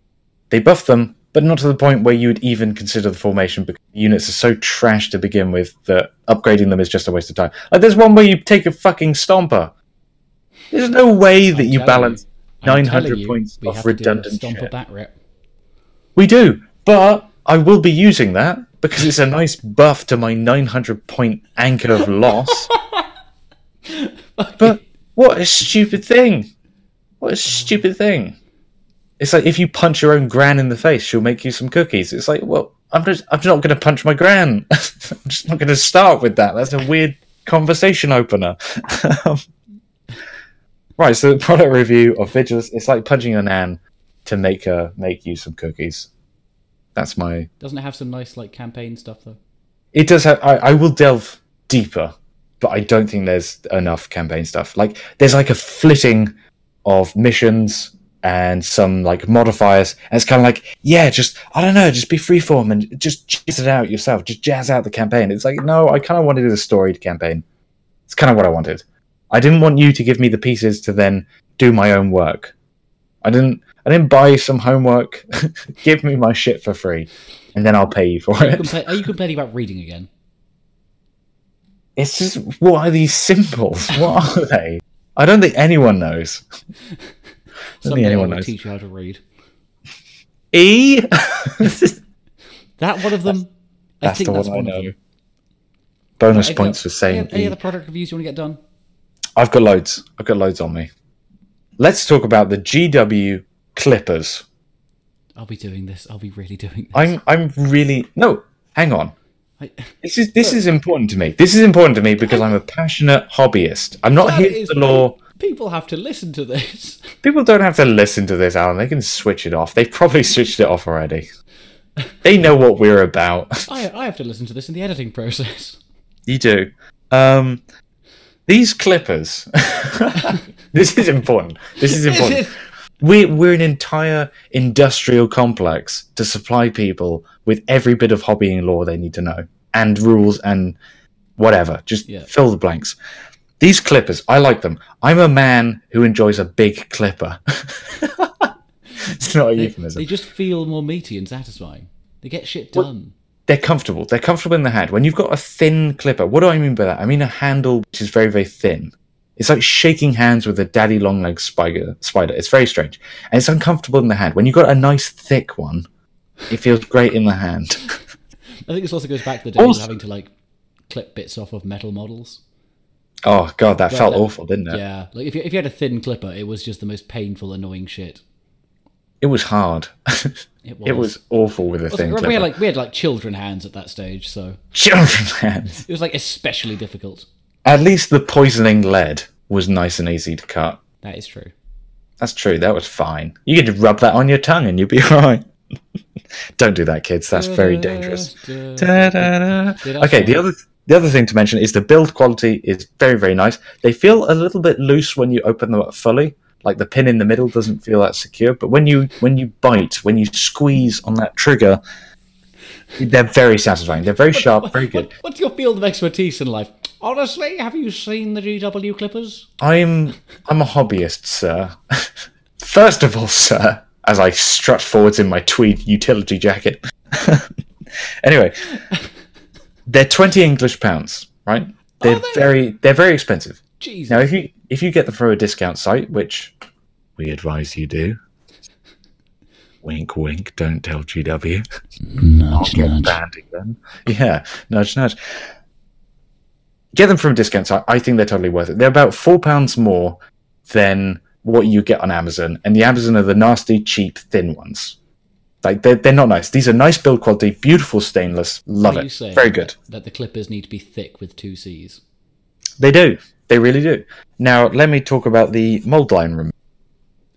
they buff them, but not to the point where you would even consider the formation because units are so trash to begin with that upgrading them is just a waste of time. Like there's one where you take a fucking Stompa. There's no way that you balance I'm 900 telling you, points off have to do a redundant stomp shit. a. We do, but I will be using that because it's a nice buff to my 900 point anchor of loss. but what a stupid thing! What a stupid thing! It's like if you punch your own gran in the face, she'll make you some cookies. It's like, well, I'm just, I'm not going to punch my gran. I'm just not going to start with that. That's a weird conversation opener. Um, right, so the product review of Vigilus, it's like punching a nan to make her make you some cookies. That's my Doesn't it have some nice like campaign stuff though? it does have. I, I will delve deeper, but I don't think there's enough campaign stuff. Like there's like a flitting of missions and some like modifiers, and it's kind of like, yeah, just I don't know, just be freeform and just jazz it out yourself, just jazz out the campaign. It's like no, I kind of wanted a storied campaign. It's kind of what I wanted. I didn't want you to give me the pieces to then do my own work. I didn't. I didn't buy some homework. give me my shit for free, and then I'll pay you for Are you, it. compla- are you complaining about reading again? It's just what are these symbols? What are they? I don't think anyone knows. I don't think I anyone will knows. teach you how to read. E. That one of them. I That's think the that's one I one of know. them. Bonus Any points other- for saying Any, any E. other product reviews you want to get done? I've got loads. I've got loads on me. Let's talk about the GW Clippers. I'll be doing this. I'll be really doing this. I'm I'm really no. Hang on. I, This is this is important to me. This is important to me because I'm a passionate hobbyist. I'm not here is for the lore. People have to listen to this. People don't have to listen to this, Alan. They can switch it off. They've probably switched it off already. They know what we're about. I, I have to listen to this in the editing process. You do. Um, these clippers. this is important. This is important. it? We're, we're an entire industrial complex to supply people with every bit of hobbying lore they need to know and rules and whatever. Just Yeah. fill the blanks. These clippers, I like them. I'm a man who enjoys a big clipper. it's not a They, euphemism. they just feel more meaty and satisfying. They get shit done. they're comfortable. They're comfortable in the hand. When you've got a thin clipper, what do I mean by that? I mean a handle which is very, very thin. It's like shaking hands with a daddy long leg spider. Spider. It's very strange, and it's uncomfortable in the hand. When you've got a nice thick one, it feels great in the hand. I think this also goes back to the days Also- of having to like clip bits off of metal models. Oh god, that felt that- awful, didn't it? Yeah, like if you, if you had a thin clipper, it was just the most painful, annoying shit. It was hard. It was. it was awful with a thin we had like we had like children hands at that stage, so children hands. it was like especially difficult. At least the poisoning lead was nice and easy to cut. That is true. That's true. That was fine. You could rub that on your tongue and you'd be alright. Don't do that, kids. That's very dangerous. Ta-da-da. Yeah, that's Okay, the other the other thing to mention is the build quality is very very nice. They feel a little bit loose when you open them up fully. Like the pin in the middle doesn't feel that secure, but when you when you bite, when you squeeze on that trigger, they're very satisfying. They're very sharp, very good. What, what's your field of expertise in life? Honestly, have you seen the GW Clippers? I'm I'm a hobbyist, sir. First of all, sir, as I strut forwards in my tweed utility jacket. anyway, they're twenty English pounds, right? They're they? very they're very expensive. Jesus. Now, if you if you get them from a discount site, which we advise you do, wink, wink, don't tell GW. nudge, Get nudge. banned again. Yeah, nudge, nudge. Get them from a discount site. I think they're totally worth it. They're about four pounds more than what you get on Amazon, and the Amazon are the nasty, cheap, thin ones. Like they're they're not nice. These are nice build quality, beautiful stainless. Love it. Very good. That the Clippers need to be thick with two C's. They do. They really do. Now, let me talk about the mold line removal.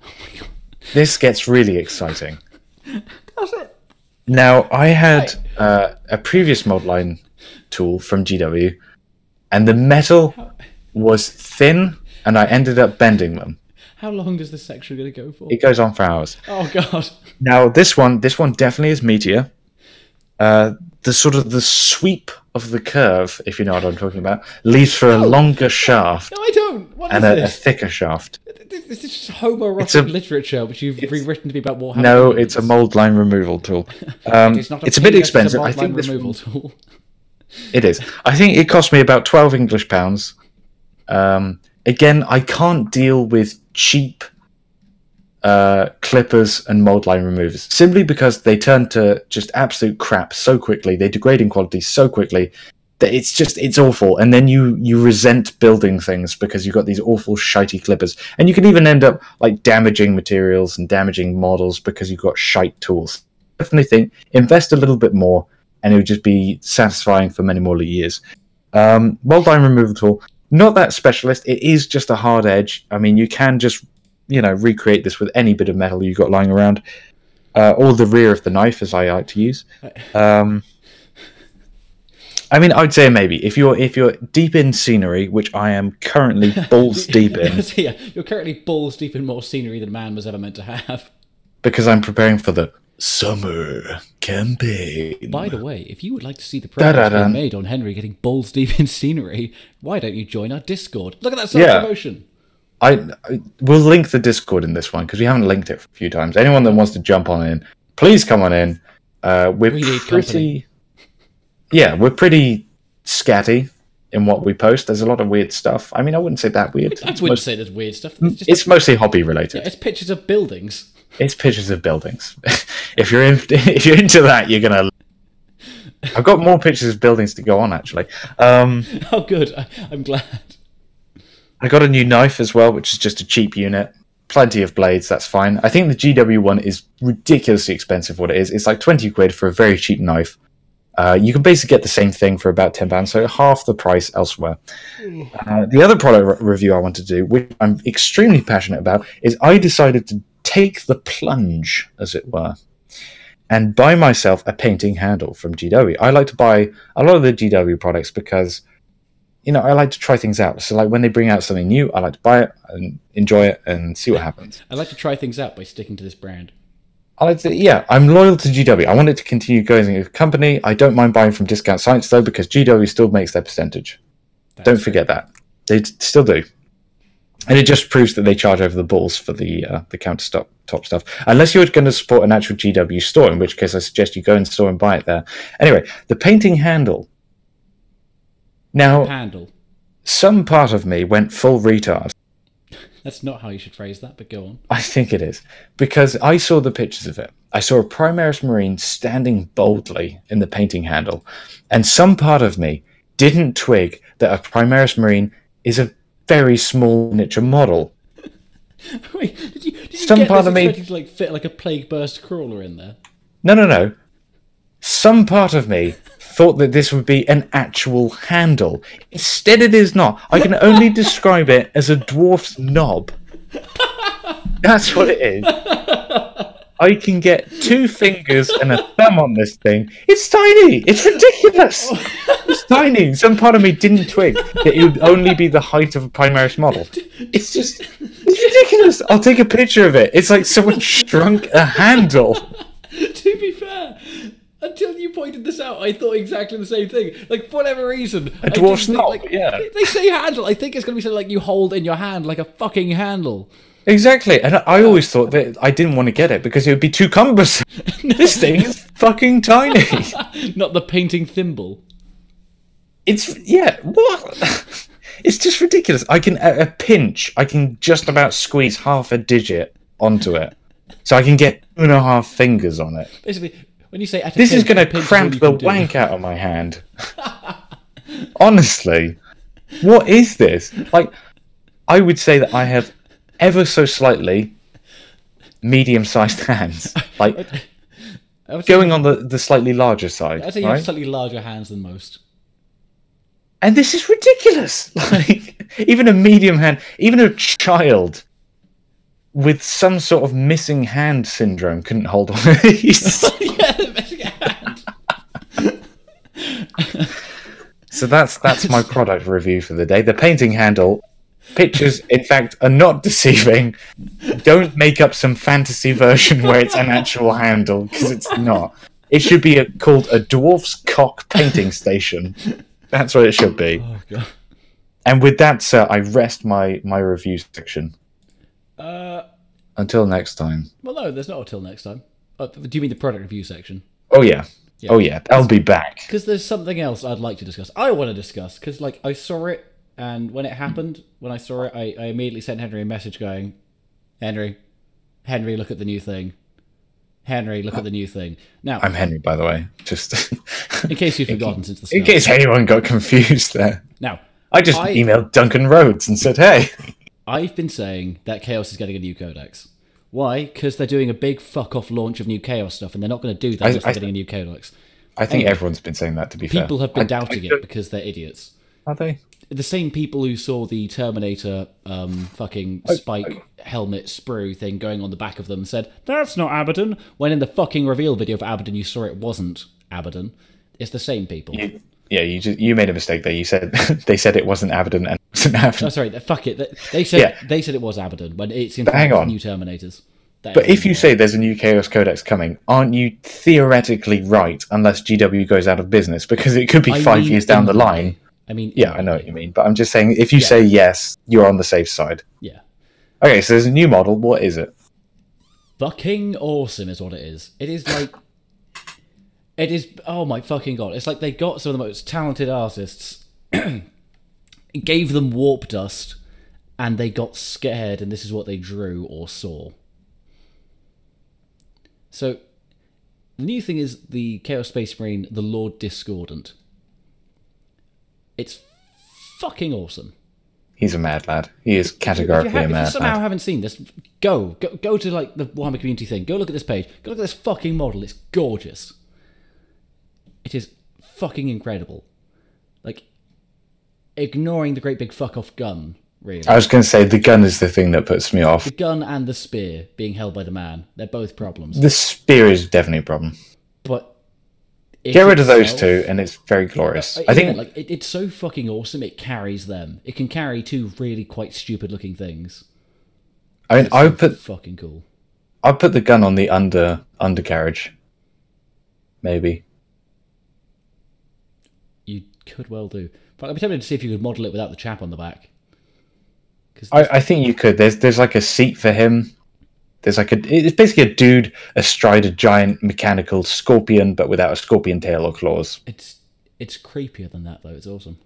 This gets really exciting. That's it. Now, I had uh, a previous mold line tool from GW, and the metal was thin, and I ended up bending them. How long does this section going to go for? It goes on for hours. Oh God. Now, this one, this one definitely is meteor. Uh, the sort of the sweep of the curve, if you know what I'm talking about, leaves for a longer shaft No, I don't. What is and a, a thicker shaft. This is just homoerotic literature, which you've rewritten to be about Warhammer. No, it's a mold line removal tool. Um, It's not it's a bit expensive. It's a I mold think line this removal tool. It is. I think it cost me about 12 English pounds. Um, again, I can't deal with cheap uh, clippers and mold line removers simply because they turn to just absolute crap so quickly. They degrade in quality so quickly that it's just it's awful. And then you you resent building things because you've got these awful shitey clippers, and you can even end up like damaging materials and damaging models because you've got shite tools. Definitely think invest a little bit more and it would just be satisfying for many more years. Um, mold line removal tool, not that specialist. It is just a hard edge. I mean, you can just you know recreate this with any bit of metal you've got lying around, uh, or the rear of the knife, as I like to use. Um, I mean, I'd say maybe if you're if you're deep in scenery, which I am currently balls deep in yeah, you're currently balls deep in more scenery than man was ever meant to have. because I'm preparing for the summer campaign. By the way, if you would like to see the progress Da-da-dum. being made on Henry getting balls deep in scenery, why don't you join our Discord? Look at that Yeah. self promotion. I, I we'll link the Discord in this one because we haven't linked it for a few times. Anyone that wants to jump on in, please come on in. Uh, we're We need pretty, company. yeah, we're pretty scatty in what we post. There's a lot of weird stuff. I mean, I wouldn't say that weird. I It's, wouldn't most- say there's weird stuff. It's just it's mostly hobby related. it's pictures of buildings. It's pictures of buildings. if you're in, if you're into that, you're gonna. I've got more pictures of buildings to go on actually. Um, Oh, good. I, I'm glad. I got a new knife as well, which is just a cheap unit. Plenty of blades, that's fine. I think the GW one is ridiculously expensive. What it is, it's like twenty quid for a very cheap knife. Uh, you can basically get the same thing for about ten pounds, so half the price elsewhere. Uh, the other product re- review I want to do, which I'm extremely passionate about, is I decided to take the plunge, as it were, and buy myself a painting handle from GW. I like to buy a lot of the GW products because you know, I like to try things out. So, like when they bring out something new, I like to buy it and enjoy it and see what happens. I like to try things out by sticking to this brand. I like to, yeah, I'm loyal to GW. I want it to continue going as a company. I don't mind buying from discount sites though, because GW still makes their percentage. That's don't forget that they still do, and it just proves that they charge over the balls for the uh, the counter stop top stuff. Unless you're going to support an actual GW store, in which case I suggest you go in store and buy it there. Anyway, the painting handle. Now, Handle. some part of me went full retard. That's not how you should phrase that, but go on. I think it is because I saw the pictures of it. I saw a Primaris Marine standing boldly in the painting handle, and some part of me didn't twig that a Primaris Marine is a very small miniature model. Wait, did you, did you Some get part this of me- to like fit like a Plagueburst Crawler in there? No, no, no. Some part of me thought that this would be an actual handle. Instead, it is not. I can only describe it as a dwarf's knob. That's what it is. I can get two fingers and a thumb on this thing. It's tiny. It's ridiculous. It's tiny. Some part of me didn't twig that it would only be the height of a Primaris model. It's just, it's ridiculous. I'll take a picture of it. It's like someone shrunk a handle. to be fair, until you pointed this out, I thought exactly the same thing. Like for whatever reason, a dwarf's knob, yeah. They, they say handle. I think it's gonna be something like you hold in your hand, like a fucking handle. Exactly, and I always thought that I didn't want to get it because it would be too cumbersome. This thing is fucking tiny. Not the painting thimble. It's yeah, what? It's just ridiculous. I can at a pinch, I can just about squeeze half a digit onto it, so I can get two and a half fingers on it. Basically, when you say at a This is going to pinch is cramp the do. wank out of my hand. Honestly, what is this? Like, I would say that I have ever so slightly medium-sized hands, like going on the, the slightly larger side, I'd say you have slightly larger hands than most. And this is ridiculous. Like, even a medium hand, even a child with some sort of missing hand syndrome couldn't hold on. of these. yeah, the hand. So that's that's my product review for the day. The painting handle pictures, in fact, are not deceiving. Don't make up some fantasy version where it's an actual handle because it's not. It should be a, called a dwarf's cock painting station. That's what it should be. Oh god. And with that, sir, I rest my my review section. Uh, Until next time. well, no, there's not until next time. Uh, do you mean the product review section? Oh yeah. Oh yeah. I'll be back. Because there's something else I'd like to discuss. I want to discuss because, like, I saw it, and when it happened, when I saw it, I, I immediately sent Henry a message going, "Henry, Henry, look at the new thing. Henry, look at the new thing." Now, I'm Henry, by the way. Just in case you've forgotten since the in case anyone got confused there. Now, I just I- emailed Duncan Rhodes and said, "Hey, I've been saying that Chaos is getting a new codex. Why? Because they're doing a big fuck off launch of new Chaos stuff, and they're not going to do that I- unless they're I- getting a new codex. I think Anyway. everyone's been saying that. To be fair, People have been doubting it because they're idiots. Are they? The same people who saw the Terminator um, fucking spike helmet sprue thing going on the back of them said, That's not Abaddon. When in the fucking reveal video for Abaddon, you saw it wasn't Abaddon. It's the same people. You- yeah, you just you made a mistake there. You said they said it wasn't Abaddon and it wasn't Abaddon. Oh, sorry, fuck it. They- They said Yeah. they said it was Abaddon when it's in hang fact on. new Terminators. That But if you wrong. say there's a new Chaos Codex coming, aren't you theoretically right? Unless GW goes out of business, because it could be I five mean years down in the the line. I mean, Yeah, I know what you mean. But I'm just saying, if you Yeah. say yes, you're on the safe side. Yeah. Okay, so there's a new model. What is it? fucking awesome is what it is. It is like it is oh my fucking god. It's like they got some of the most talented artists gave them warp dust and they got scared and this is what they drew or saw. So the new thing is the Chaos Space Marine, the Lord Discordant. It's fucking awesome. He's a mad lad. He is If you, categorically ha- a if you somehow lad. haven't seen this, go, go go to like the Warhammer community thing. Go look at this page. Go look at this fucking model. It's gorgeous. It is fucking incredible. Like ignoring the great big fuck off gun, really. I was going to say the gun is the thing that puts me off. the gun and the spear being held by the man. They're both problems. The spear is definitely a problem. Get rid of those two, and it's very glorious. Uh, I think like it, it's so fucking awesome. It carries them. It can carry two really quite stupid looking things. I mean It's I so would put fucking cool. I would put the gun on the under undercarriage. Maybe. You could well do. But I'd be tempted to see if you could model it without the chap on the back. Because I, I think you could. There's there's like a seat for him. There's like a it's basically a dude astride a giant mechanical scorpion, but without a scorpion tail or claws. it's it's creepier than that though. It's awesome.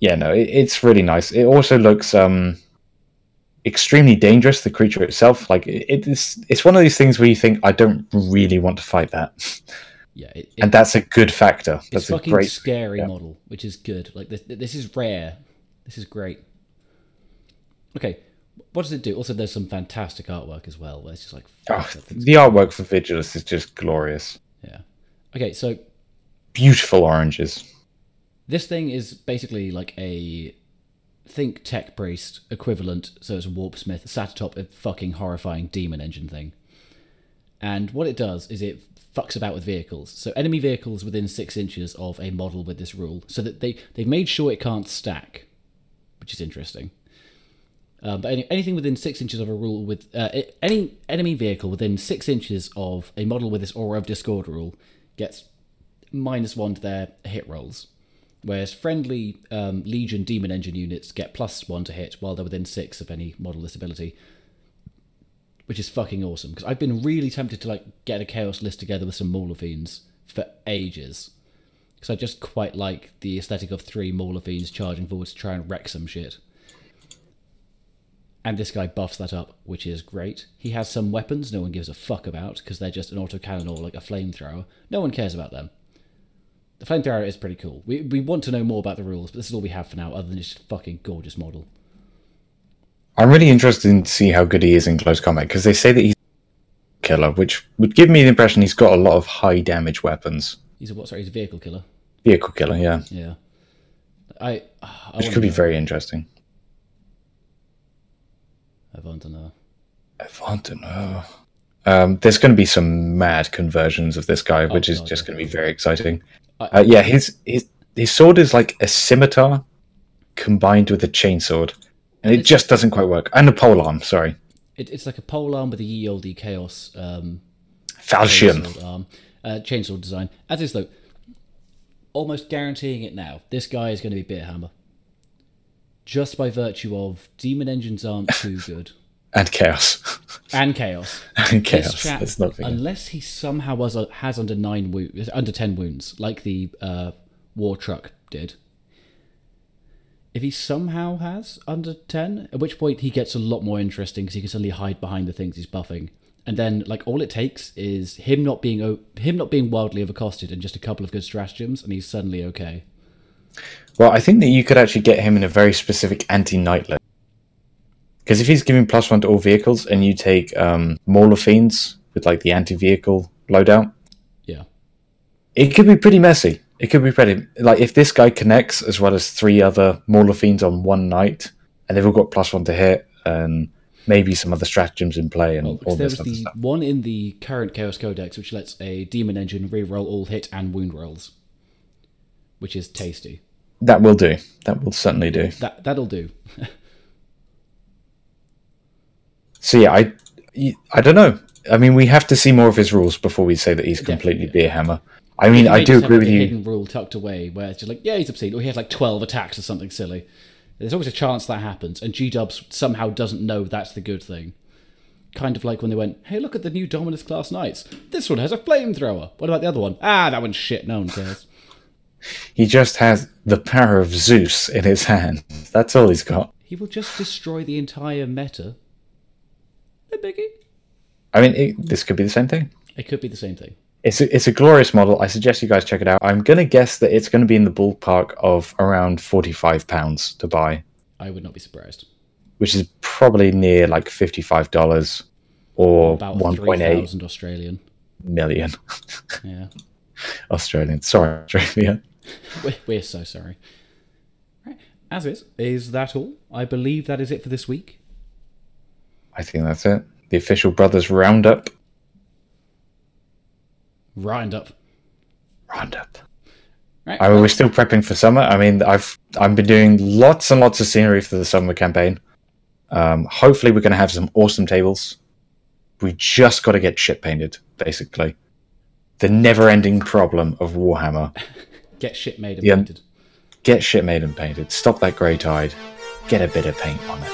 Yeah, no, it, it's really nice. It also looks um extremely dangerous. The creature itself, like it, it's it's one of these things where you think I don't really want to fight that, Yeah, it, and that's a good factor. it's That's a fucking great. scary yeah. model, which is good. Like this, this is rare. This is great. Okay, what does it do? Also, there's some fantastic artwork as well. Where it's just like, Oh, the artwork for Vigilus is just glorious. yeah. Okay, so Beautiful oranges. this thing is basically like a think tech priest equivalent, so it's a warp smith sat atop a fucking horrifying demon engine thing. And what it does is it fucks about with vehicles. So enemy vehicles within six inches of a model with this rule, so that they they've made sure it can't stack, which is interesting. Uh, but any, anything within six inches of a rule with uh, any enemy vehicle within six inches of a model with this aura of discord rule gets minus one to their hit rolls, whereas friendly um, Legion Demon Engine units get plus one to hit while they're within six of any model this ability, which is fucking awesome. Because I've been really tempted to like get a Chaos list together with some Mauler Fiends for ages, because I just quite like the aesthetic of three Mauler Fiends charging forward to try and wreck some shit. And this guy buffs that up, which is great. He has some weapons no one gives a fuck about because they're just an autocannon or like a flamethrower. No one cares about them. The flamethrower is pretty cool. We we want to know more about the rules, but this is all we have for now, other than a fucking gorgeous model. I'm really interested in to see how good he is in close combat because they say that he's a killer, which would give me the impression he's got a lot of high damage weapons. He's a what? Sorry, he's a vehicle killer. Vehicle killer, yeah, Yeah. I. I which could be very interesting. I want to know. I want to know. Um, there's going to be some mad conversions of this guy, which is God, just going to be very exciting. I- Uh, yeah, his his his sword is like a scimitar combined with a chainsword, and it just doesn't quite work. And a polearm, sorry, It, it's like a pole arm with a ye olde chaos um, falchion. chainsaw arm, uh, chainsaw design. As is though, almost guaranteeing it now. This guy is going to be Beerhammer, just by virtue of demon engines aren't too good, and chaos. and chaos. and chaos. Chap, That's not unless he somehow was has under nine wounds, under ten wounds, like the uh, war truck did. If he somehow has under ten, at which point he gets a lot more interesting because he can suddenly hide behind the things he's buffing, and then like all it takes is him not being him not being wildly overcosted and just a couple of good stratagems, and he's suddenly okay. Well, I think that you could actually get him in a very specific anti-knight list. Because if he's giving plus one to all vehicles, and you take um, Mauler Fiends with like the anti-vehicle loadout, Yeah, it could be pretty messy. It could be pretty like if this guy connects as well as three other Mauler Fiends on one knight, and they've all got plus one to hit, and maybe some other stratagems in play, and well, all there was the stuff. one in the current Chaos Codex which lets a demon engine reroll all hit and wound rolls, which is tasty. That will do. That will certainly do. That that'll do. So yeah, I, I don't know. I mean, we have to see more of his rules before we say that he's completely beer hammer. I mean, I do agree with a you. Hidden rule tucked away, where it's just like, yeah, he's obscene, or he has like twelve attacks or something silly. There's always a chance that happens, and G Dubs somehow doesn't know that's the good thing. Kind of like when they went, "Hey, look at the new Dominus class knights. This one has a flamethrower. What about the other one? Ah, that one's shit. No one cares." He just has the power of Zeus in his hand. That's all he's got. He will just destroy the entire meta. No biggie. I mean, it, this could be the same thing. It could be the same thing. It's a, it's a glorious model. I suggest you guys check it out. I'm going to guess that it's going to be in the ballpark of around £45 to buy, I would not be surprised. which is probably near like $55 or About three 1.8 thousand Australian. million Yeah. Australian. Sorry, Australia. We're, we're so sorry. Right. As is, is that all? I believe that is it for this week. I think that's it. The official Brothers Roundup. Roundup. Roundup. Right. I mean, we're still prepping for summer. I mean, I've I've been doing lots and lots of scenery for the summer campaign. Um, hopefully, we're going to have some awesome tables. We just got to get shit painted, basically. The never-ending problem of Warhammer: Get shit made and Yeah. painted. get shit made and painted. Stop that grey tide. Get a bit of paint on it.